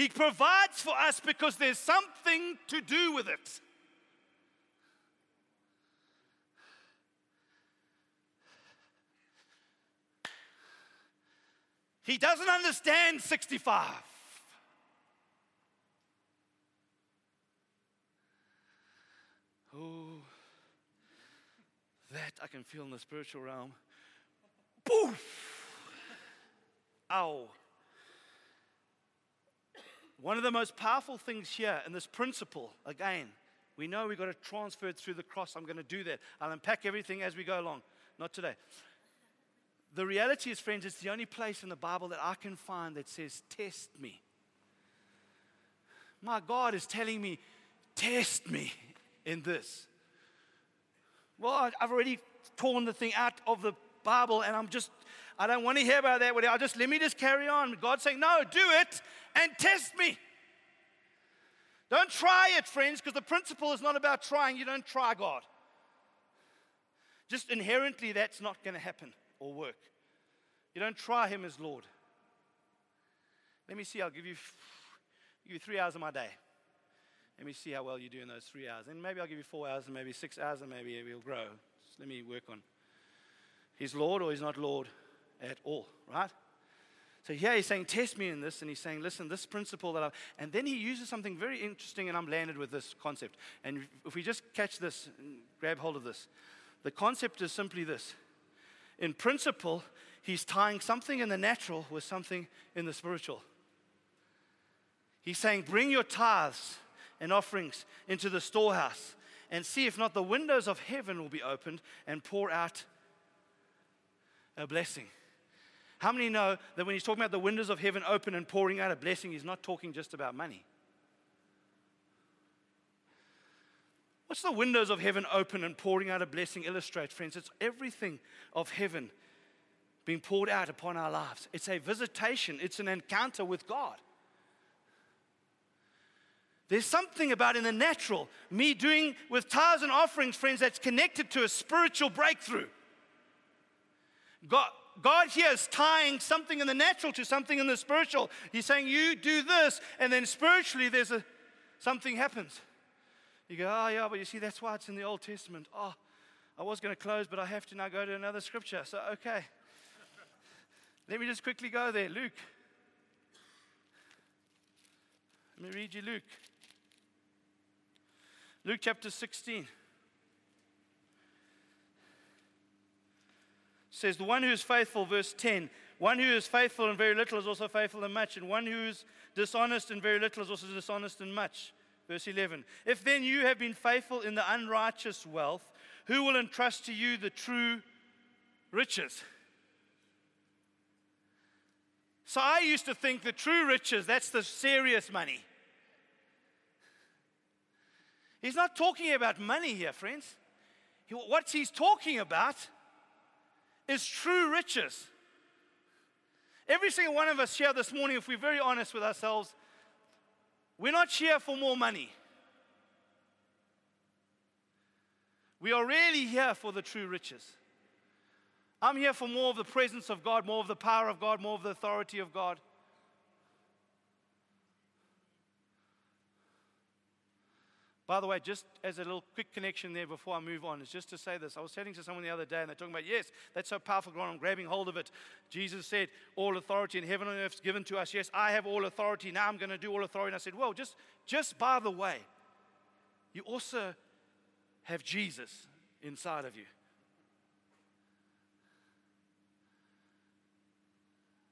He provides for us because there's something to do with it. He doesn't understand 65. Oh, that I can feel in the spiritual realm. Poof! Ow. One of the most powerful things here in this principle, again, we know we've got to transfer it through the cross. I'm going to do that. I'll unpack everything as we go along. Not today. The reality is, friends, it's the only place in the Bible that I can find that says, Test me. My God is telling me, Test me in this. Well, I've already torn the thing out of the Bible and I'm just, I don't want to hear about that. I'll just, let me just carry on. God's saying, no, do it and test me. Don't try it, friends, because the principle is not about trying. You don't try God. Just inherently, that's not going to happen or work. You don't try Him as Lord. Let me see, I'll give you, give you three hours of my day. Let me see how well you do in those three hours. And maybe I'll give you four hours and maybe six hours and maybe we'll grow. Just let me work on. He's Lord or he's not Lord at all, right? So here he's saying, test me in this, and he's saying, listen, this principle that I and then he uses something very interesting, and I'm landed with this concept. And if we just catch this, and grab hold of this, the concept is simply this. In principle, he's tying something in the natural with something in the spiritual. He's saying, bring your tithes and offerings into the storehouse and see if not the windows of heaven will be opened and pour out a blessing. How many know that when he's talking about the windows of heaven open and pouring out a blessing, he's not talking just about money? What's the windows of heaven open and pouring out a blessing illustrate, friends? It's everything of heaven being poured out upon our lives. It's a visitation, it's an encounter with God. There's something about in the natural, me doing with tithes and offerings, friends, that's connected to a spiritual breakthrough. God, God here is tying something in the natural to something in the spiritual. He's saying, You do this, and then spiritually there's a something happens. You go, Oh, yeah, but you see, that's why it's in the Old Testament. Oh, I was going to close, but I have to now go to another scripture. So, okay. Let me just quickly go there. Luke. Let me read you Luke. Luke chapter 16 says, The one who is faithful, verse 10, one who is faithful in very little is also faithful in much, and one who is dishonest in very little is also dishonest in much. Verse 11. If then you have been faithful in the unrighteous wealth, who will entrust to you the true riches? So I used to think the true riches, that's the serious money. He's not talking about money here, friends. What he's talking about is true riches. Every single one of us here this morning, if we're very honest with ourselves, we're not here for more money. We are really here for the true riches. I'm here for more of the presence of God, more of the power of God, more of the authority of God. By the way, just as a little quick connection there before I move on, is just to say this. I was saying to someone the other day, and they're talking about, yes, that's so powerful, God, I'm grabbing hold of it. Jesus said, All authority in heaven and earth is given to us. Yes, I have all authority. Now I'm going to do all authority. And I said, Well, just, just by the way, you also have Jesus inside of you.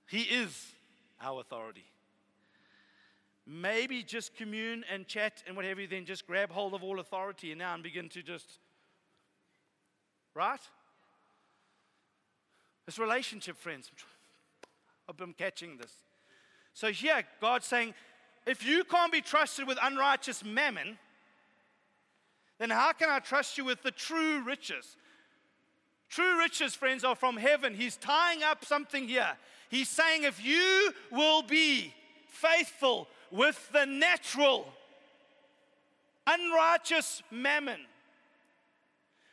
He is our authority maybe just commune and chat and whatever, then just grab hold of all authority and now and begin to just, right? This relationship, friends. Hope I'm catching this. So here, God's saying, if you can't be trusted with unrighteous mammon, then how can I trust you with the true riches? True riches, friends, are from heaven. He's tying up something here. He's saying, if you will be faithful with the natural, unrighteous mammon.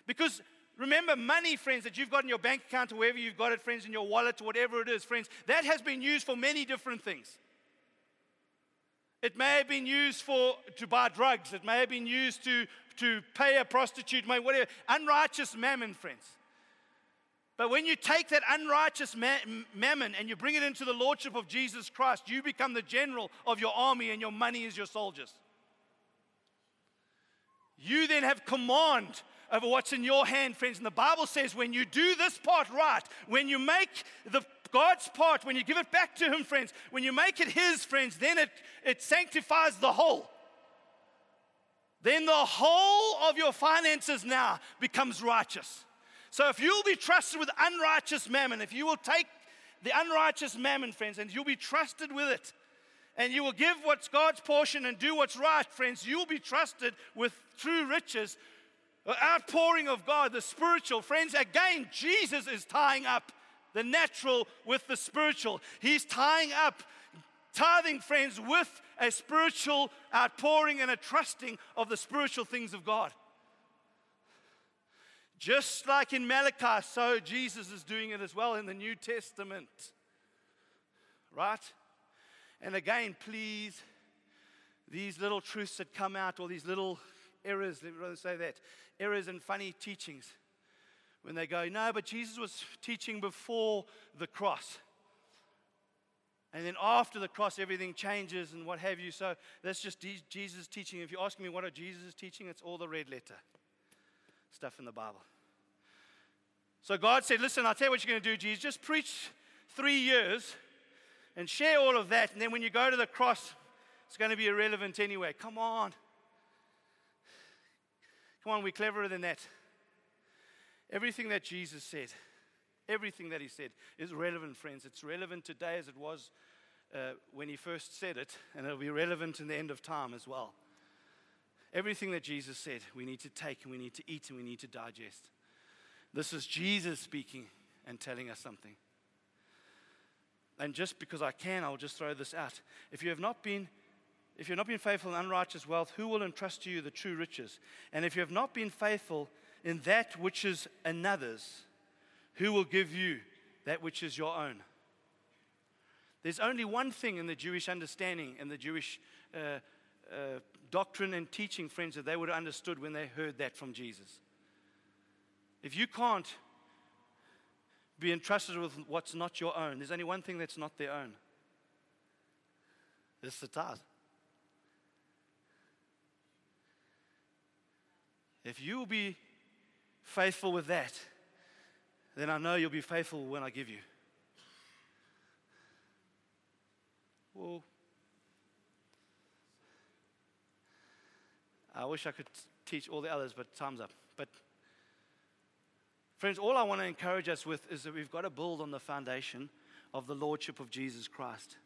Because remember, money, friends, that you've got in your bank account or wherever you've got it, friends, in your wallet or whatever it is, friends, that has been used for many different things. It may have been used for to buy drugs. It may have been used to, to pay a prostitute, whatever. Unrighteous mammon, friends. But when you take that unrighteous mammon and you bring it into the lordship of Jesus Christ, you become the general of your army and your money is your soldiers. You then have command over what's in your hand, friends. And the Bible says when you do this part right, when you make the God's part, when you give it back to Him, friends, when you make it His, friends, then it, it sanctifies the whole. Then the whole of your finances now becomes righteous. So if you'll be trusted with unrighteous mammon, if you will take the unrighteous mammon, friends, and you'll be trusted with it, and you will give what's God's portion and do what's right, friends, you'll be trusted with true riches. The outpouring of God, the spiritual. Friends, again, Jesus is tying up the natural with the spiritual. He's tying up tithing, friends, with a spiritual outpouring and a trusting of the spiritual things of God. Just like in Malachi, so Jesus is doing it as well in the New Testament. Right? And again, please, these little truths that come out, or these little errors, let me rather say that, errors and funny teachings, when they go, no, but Jesus was teaching before the cross. And then after the cross, everything changes and what have you. So that's just Jesus' teaching. If you're asking me what are Jesus' teaching, it's all the red letter stuff in the Bible. So God said, Listen, I'll tell you what you're going to do, Jesus. Just preach three years and share all of that. And then when you go to the cross, it's going to be irrelevant anyway. Come on. Come on, we're cleverer than that. Everything that Jesus said, everything that he said is relevant, friends. It's relevant today as it was uh, when he first said it, and it'll be relevant in the end of time as well. Everything that Jesus said, we need to take and we need to eat and we need to digest. This is Jesus speaking and telling us something. And just because I can, I'll just throw this out. If you have not been if you've not been faithful in unrighteous wealth, who will entrust to you the true riches? And if you have not been faithful in that which is another's, who will give you that which is your own? There's only one thing in the Jewish understanding and the Jewish uh, uh, doctrine and teaching, friends, that they would have understood when they heard that from Jesus. If you can't be entrusted with what's not your own, there's only one thing that's not their own. It's the tithe. If you will be faithful with that, then I know you'll be faithful when I give you. Well, I wish I could teach all the others, but time's up. But, friends, all I want to encourage us with is that we've got to build on the foundation of the Lordship of Jesus Christ.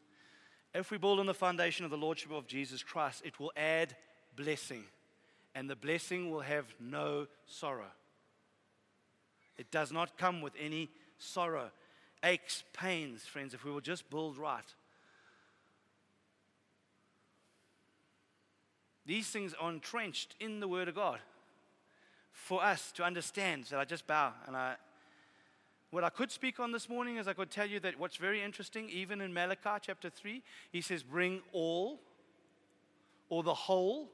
If we build on the foundation of the Lordship of Jesus Christ, it will add blessing, and the blessing will have no sorrow. It does not come with any sorrow, aches, pains, friends, if we will just build right. These things are entrenched in the Word of God for us to understand. So I just bow and I. What I could speak on this morning is I could tell you that what's very interesting, even in Malachi chapter 3, he says, Bring all or the whole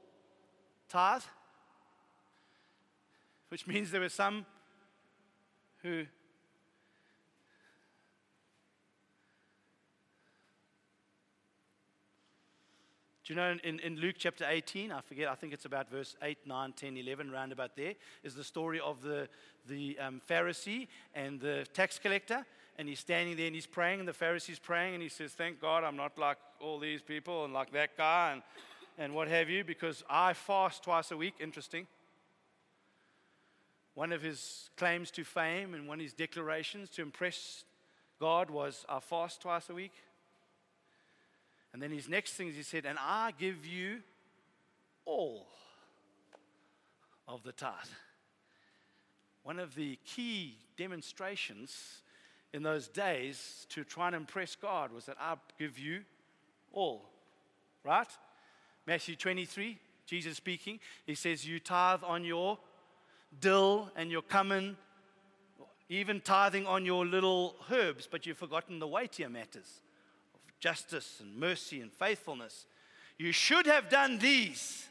tithe, which means there were some who Do you know in, in Luke chapter 18, I forget, I think it's about verse 8, 9, 10, 11, round about there, is the story of the, the um, Pharisee and the tax collector. And he's standing there and he's praying, and the Pharisee's praying, and he says, Thank God I'm not like all these people and like that guy and, and what have you, because I fast twice a week. Interesting. One of his claims to fame and one of his declarations to impress God was, I fast twice a week. And then his next things he said, And I give you all of the tithe. One of the key demonstrations in those days to try and impress God was that I give you all. Right? Matthew 23, Jesus speaking, he says, You tithe on your dill and your cumin, even tithing on your little herbs, but you've forgotten the weightier matters justice and mercy and faithfulness. You should have done these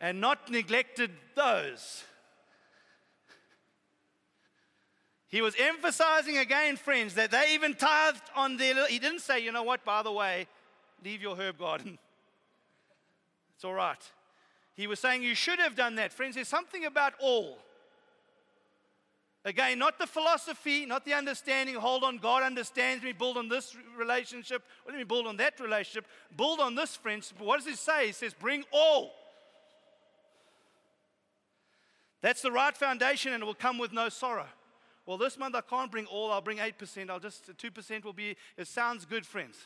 and not neglected those. He was emphasizing again, friends, that they even tithed on their. He didn't say, you know what, by the way, leave your herb garden. It's all right. He was saying you should have done that. Friends, there's something about all. Again, not the philosophy, not the understanding, hold on, God understands me, build on this relationship. You mean build on that relationship? Build on this friendship. What does he say? He says, bring all. That's the right foundation and it will come with no sorrow. Well, this month I can't bring all, I'll bring 8%. I'll just, 2% will be, it sounds good, friends.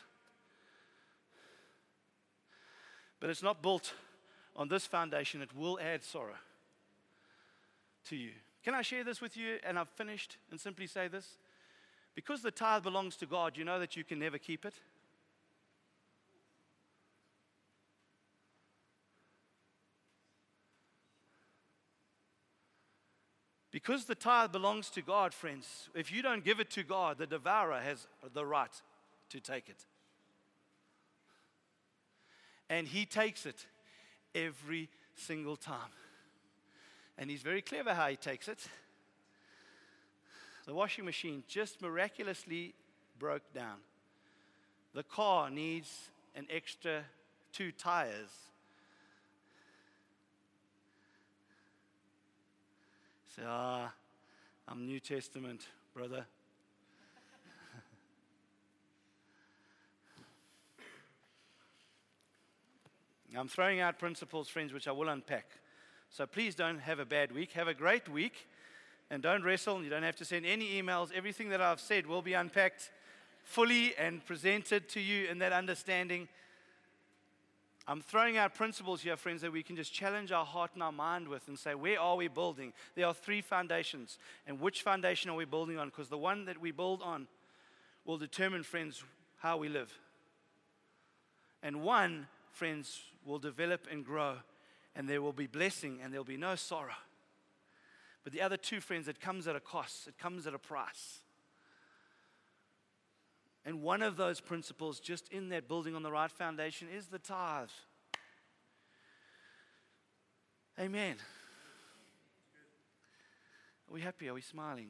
But it's not built on this foundation, it will add sorrow to you. Can I share this with you? And I've finished and simply say this. Because the tithe belongs to God, you know that you can never keep it. Because the tithe belongs to God, friends, if you don't give it to God, the devourer has the right to take it. And he takes it every single time. And he's very clever how he takes it. The washing machine just miraculously broke down. The car needs an extra two tires. So, ah, I'm New Testament, brother. [laughs] I'm throwing out principles, friends, which I will unpack. So please don't have a bad week. Have a great week. And don't wrestle. You don't have to send any emails. Everything that I've said will be unpacked fully and presented to you in that understanding. I'm throwing out principles here, friends, that we can just challenge our heart and our mind with and say, where are we building? There are three foundations. And which foundation are we building on? Because the one that we build on will determine, friends, how we live. And one, friends, will develop and grow and there will be blessing and there'll be no sorrow. But the other two, friends, it comes at a cost, it comes at a price. And one of those principles, just in that building on the right foundation, is the tithe. Amen. Are we happy? Are we smiling?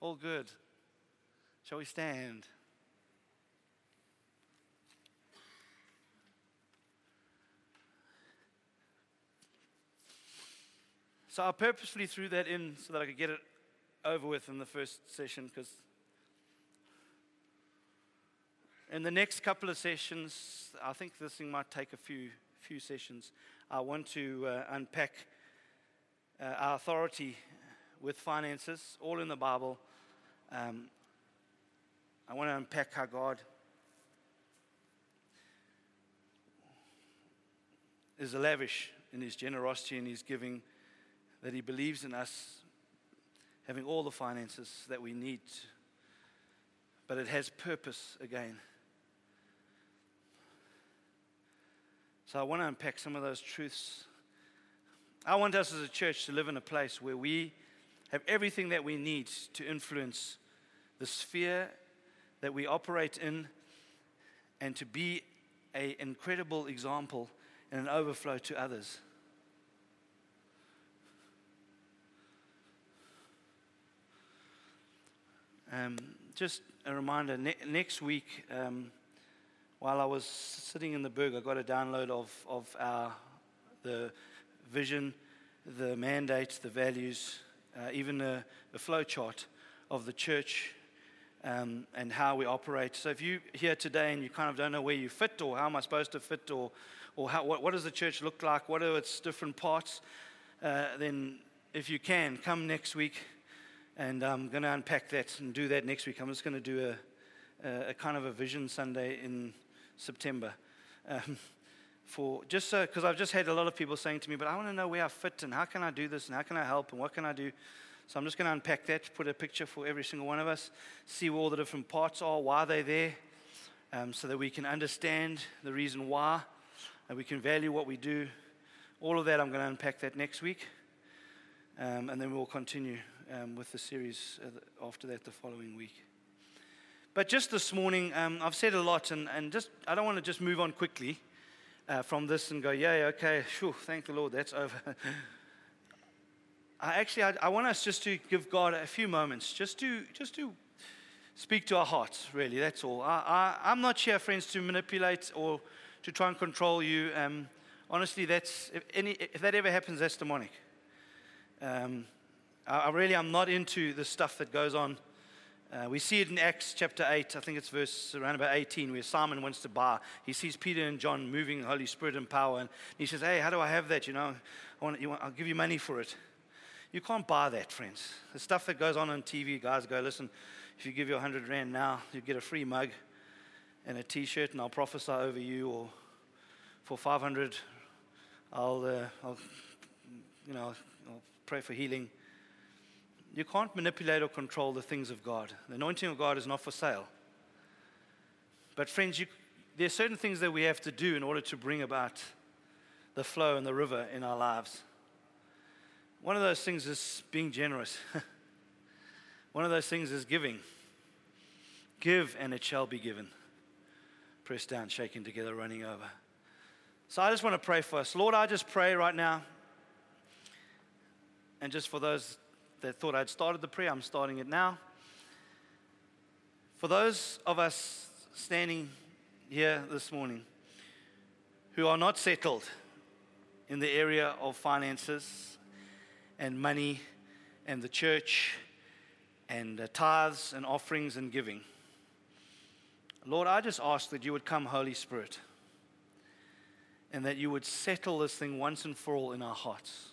All good. Shall we stand? So I purposely threw that in so that I could get it over with in the first session because in the next couple of sessions, I think this thing might take a few, few sessions. I want to uh, unpack uh, our authority with finances, all in the Bible. Um, I want to unpack how God is lavish in his generosity and his giving that He believes in us having all the finances that we need, but it has purpose again. So I want to unpack some of those truths. I want us as a church to live in a place where we have everything that we need to influence the sphere that we operate in and to be an incredible example and an overflow to others. Um, just a reminder ne- next week, um, while I was sitting in the Berg, I got a download of, of our, the vision, the mandate, the values, uh, even a, a flow chart of the church um, and how we operate. So if you're here today and you kind of don't know where you fit or how am I supposed to fit or, or how, what, what does the church look like, what are its different parts, uh, then if you can, come next week and I'm going to unpack that and do that next week. I'm just going to do a, a, a kind of a vision Sunday in September. Um, for just so, because I've just had a lot of people saying to me, but I want to know where I fit and how can I do this and how can I help and what can I do. So I'm just going to unpack that, put a picture for every single one of us, see where all the different parts are, why they're there, um, so that we can understand the reason why, and we can value what we do. All of that, I'm going to unpack that next week, um, and then we'll continue um, with the series uh, after that the following week. But just this morning, um, I've said a lot, and, and just I don't want to just move on quickly uh, from this and go, yeah, okay, sure, thank the Lord, that's over. [laughs] I actually, I, I, want us just to give God a few moments, just to, just to speak to our hearts, really, that's all. I, I, am not here, friends, to manipulate or to try and control you. Um, honestly, that's, if, any, if that ever happens, that's demonic. Um, I really am not into the stuff that goes on. Uh, we see it in Acts chapter 8, I think it's verse around about 18, where Simon wants to buy. He sees Peter and John moving Holy Spirit and power, and he says, Hey, how do I have that? You know, I want, you want, I'll give you money for it. You can't buy that, friends. The stuff that goes on on TV, guys go, Listen, if you give you 100 Rand now, you get a free mug and a t shirt, and I'll prophesy over you, or for 500, I'll, uh, I'll you know, I'll pray for healing. You can't manipulate or control the things of God. The anointing of God is not for sale. But, friends, you, there are certain things that we have to do in order to bring about the flow and the river in our lives. One of those things is being generous. [laughs] One of those things is giving. Give and it shall be given. Pressed down, shaken together, running over. So I just want to pray for us. Lord, I just pray right now. And just for those that thought I'd started the prayer, I'm starting it now. For those of us standing here this morning who are not settled in the area of finances and money and the church and uh, tithes and offerings and giving. Lord, I just ask that you would come, Holy Spirit, and that you would settle this thing once and for all in our hearts.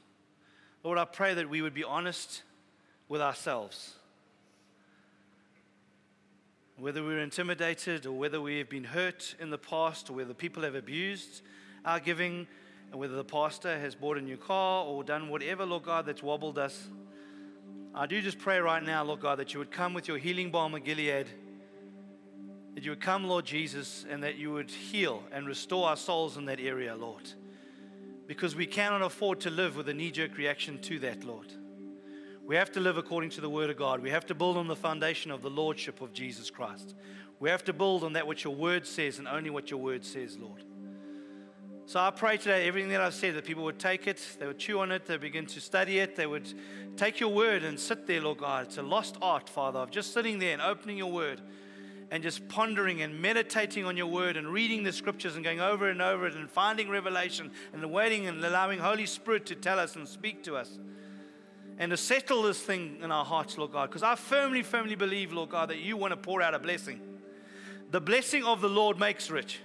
Lord, I pray that we would be honest with ourselves. Whether we're intimidated or whether we have been hurt in the past or whether people have abused our giving, and whether the pastor has bought a new car or done whatever, Lord God, that's wobbled us. I do just pray right now, Lord God, that you would come with your healing balm of Gilead, that you would come, Lord Jesus, and that you would heal and restore our souls in that area, Lord. Because we cannot afford to live with a knee jerk reaction to that, Lord. We have to live according to the Word of God. We have to build on the foundation of the Lordship of Jesus Christ. We have to build on that which your Word says and only what your Word says, Lord. So I pray today, everything that I've said, that people would take it, they would chew on it, they begin to study it, they would take your word and sit there, Lord God. It's a lost art, Father, of just sitting there and opening your word and just pondering and meditating on your word and reading the scriptures and going over and over it and finding revelation and waiting and allowing Holy Spirit to tell us and speak to us. And to settle this thing in our hearts, Lord God, because I firmly, firmly believe, Lord God, that you want to pour out a blessing. The blessing of the Lord makes rich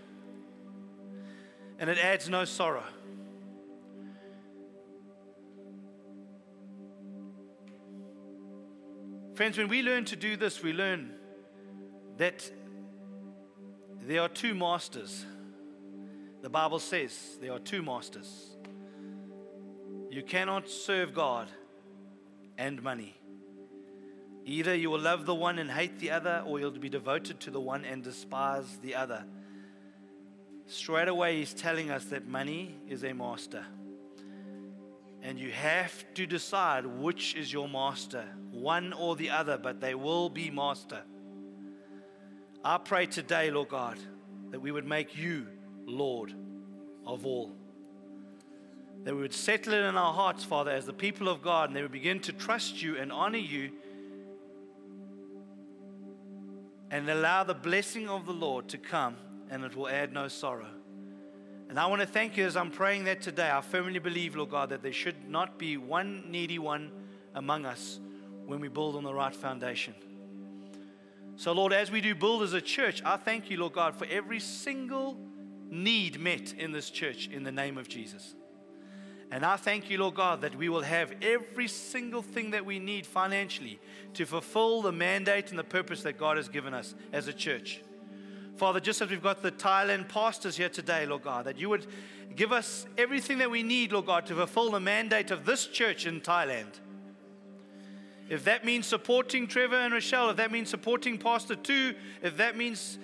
and it adds no sorrow. Friends, when we learn to do this, we learn that there are two masters. The Bible says there are two masters. You cannot serve God and money. Either you will love the one and hate the other, or you'll be devoted to the one and despise the other straight away he's telling us that money is a master. And you have to decide which is your master, one or the other, but they will be master. I pray today, Lord God, that we would make you Lord of all. That we would settle it in our hearts, Father, as the people of God, and they would begin to trust you and honor you and allow the blessing of the Lord to come and it will add no sorrow. And I want to thank you as I'm praying that today. I firmly believe, Lord God, that there should not be one needy one among us when we build on the right foundation. So, Lord, as we do build as a church, I thank you, Lord God, for every single need met in this church in the name of Jesus. And I thank you, Lord God, that we will have every single thing that we need financially to fulfill the mandate and the purpose that God has given us as a church. Father, just as we've got the Thailand pastors here today, Lord God, that you would give us everything that we need, Lord God, to fulfill the mandate of this church in Thailand. If that means supporting Trevor and Rochelle, if that means supporting Pastor Tu, if that means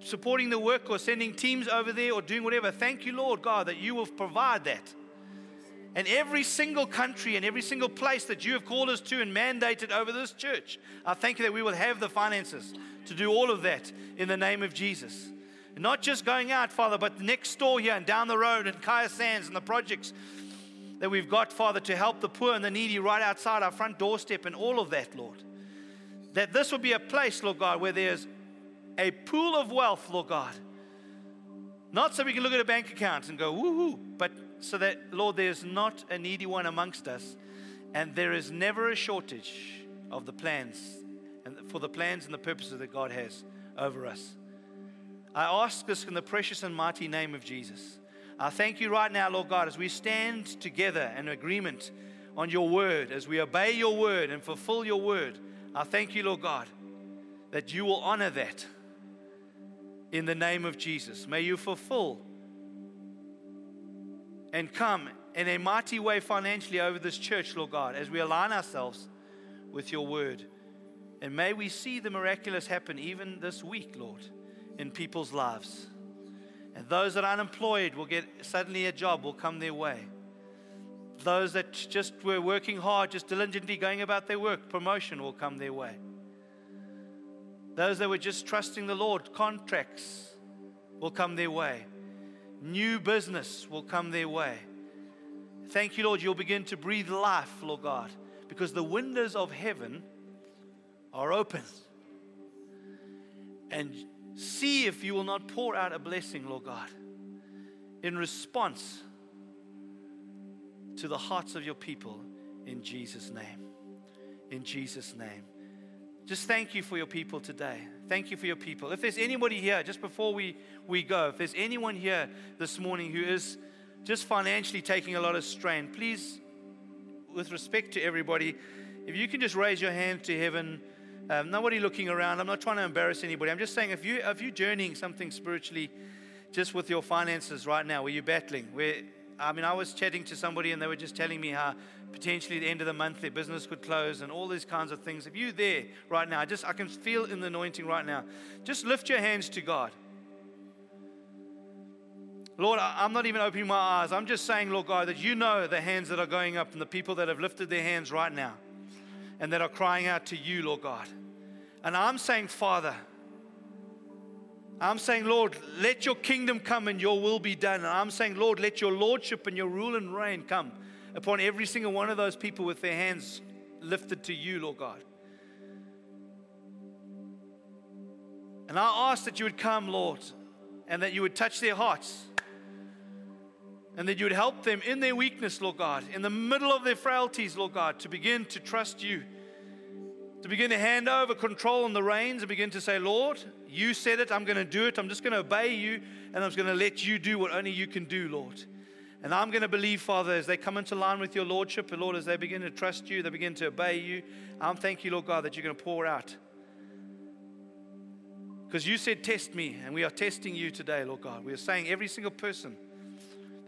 supporting the work or sending teams over there or doing whatever, thank you, Lord God, that you will provide that. And every single country and every single place that you have called us to and mandated over this church, I thank you that we will have the finances to do all of that in the name of Jesus. And not just going out, Father, but next door here and down the road and Kaya Sands and the projects that we've got, Father, to help the poor and the needy right outside our front doorstep and all of that, Lord. That this will be a place, Lord God, where there's a pool of wealth, Lord God. Not so we can look at a bank account and go, woohoo, but so that, Lord, there's not a needy one amongst us, and there is never a shortage of the plans and for the plans and the purposes that God has over us. I ask this in the precious and mighty name of Jesus. I thank you right now, Lord God, as we stand together in agreement on your word, as we obey your word and fulfill your word. I thank you, Lord God, that you will honor that in the name of Jesus. May you fulfill and come in a mighty way financially over this church, Lord God, as we align ourselves with your word. And may we see the miraculous happen even this week, Lord, in people's lives. And those that are unemployed will get suddenly a job, will come their way. Those that just were working hard, just diligently going about their work, promotion will come their way. Those that were just trusting the Lord, contracts will come their way. New business will come their way. Thank you, Lord, you'll begin to breathe life, Lord God, because the windows of heaven are open. And see if you will not pour out a blessing, Lord God, in response to the hearts of your people in Jesus' name. In Jesus' name. Just thank you for your people today. Thank you for your people. If there's anybody here, just before we, we go, if there's anyone here this morning who is just financially taking a lot of strain, please, with respect to everybody, if you can just raise your hand to heaven. Um, nobody looking around. I'm not trying to embarrass anybody. I'm just saying, if you if you're journeying something spiritually, just with your finances right now, where you're battling, where I mean, I was chatting to somebody and they were just telling me how potentially at the end of the month their business could close and all these kinds of things. If you're there right now, just I can feel in the anointing right now. Just lift your hands to God. Lord, I'm not even opening my eyes. I'm just saying, Lord God, that you know the hands that are going up and the people that have lifted their hands right now and that are crying out to you, Lord God. And I'm saying, Father, I'm saying, Lord, let your kingdom come and your will be done. And I'm saying, Lord, let your lordship and your rule and reign come upon every single one of those people with their hands lifted to you, Lord God. And I ask that you would come, Lord, and that you would touch their hearts. And that you would help them in their weakness, Lord God, in the middle of their frailties, Lord God, to begin to trust you, to begin to hand over control on the reins and begin to say, Lord, you said it, I'm going to do it, I'm just going to obey you, and I'm just going to let you do what only you can do, Lord. And I'm going to believe, Father, as they come into line with your Lordship, and Lord, as they begin to trust you, they begin to obey you. I'm thank you, Lord God, that you're going to pour out. Because you said, Test me, and we are testing you today, Lord God. We are saying every single person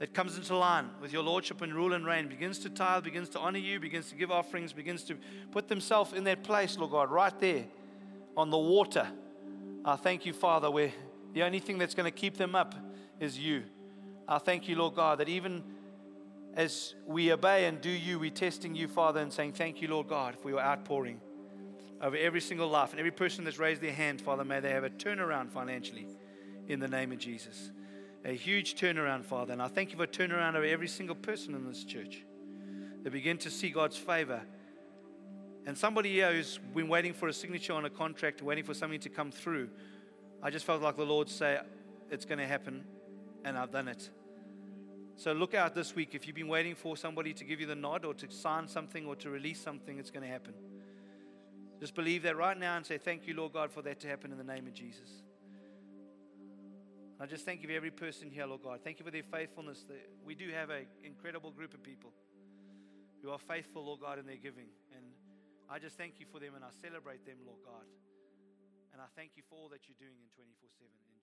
that comes into line with your Lordship and rule and reign begins to tithe, begins to honor you, begins to give offerings, begins to put themselves in that place, Lord God, right there on the water. I thank you, Father, where the only thing that's going to keep them up is you. I thank you, Lord God, that even as we obey and do you, we're testing you, Father, and saying, Thank you, Lord God, for your outpouring over every single life. And every person that's raised their hand, Father, may they have a turnaround financially in the name of Jesus. A huge turnaround, Father. And I thank you for a turnaround of every single person in this church. They begin to see God's favor. And somebody here who's been waiting for a signature on a contract, waiting for something to come through, I just felt like the Lord say, It's going to happen and I've done it. So look out this week. If you've been waiting for somebody to give you the nod or to sign something or to release something, it's going to happen. Just believe that right now and say, Thank you, Lord God, for that to happen in the name of Jesus. I just thank you for every person here, Lord God. Thank you for their faithfulness. We do have an incredible group of people who are faithful, Lord God, in their giving. And I just thank you for them and I celebrate them, Lord God. And I thank you for all that you're doing in 24 7 in Jesus.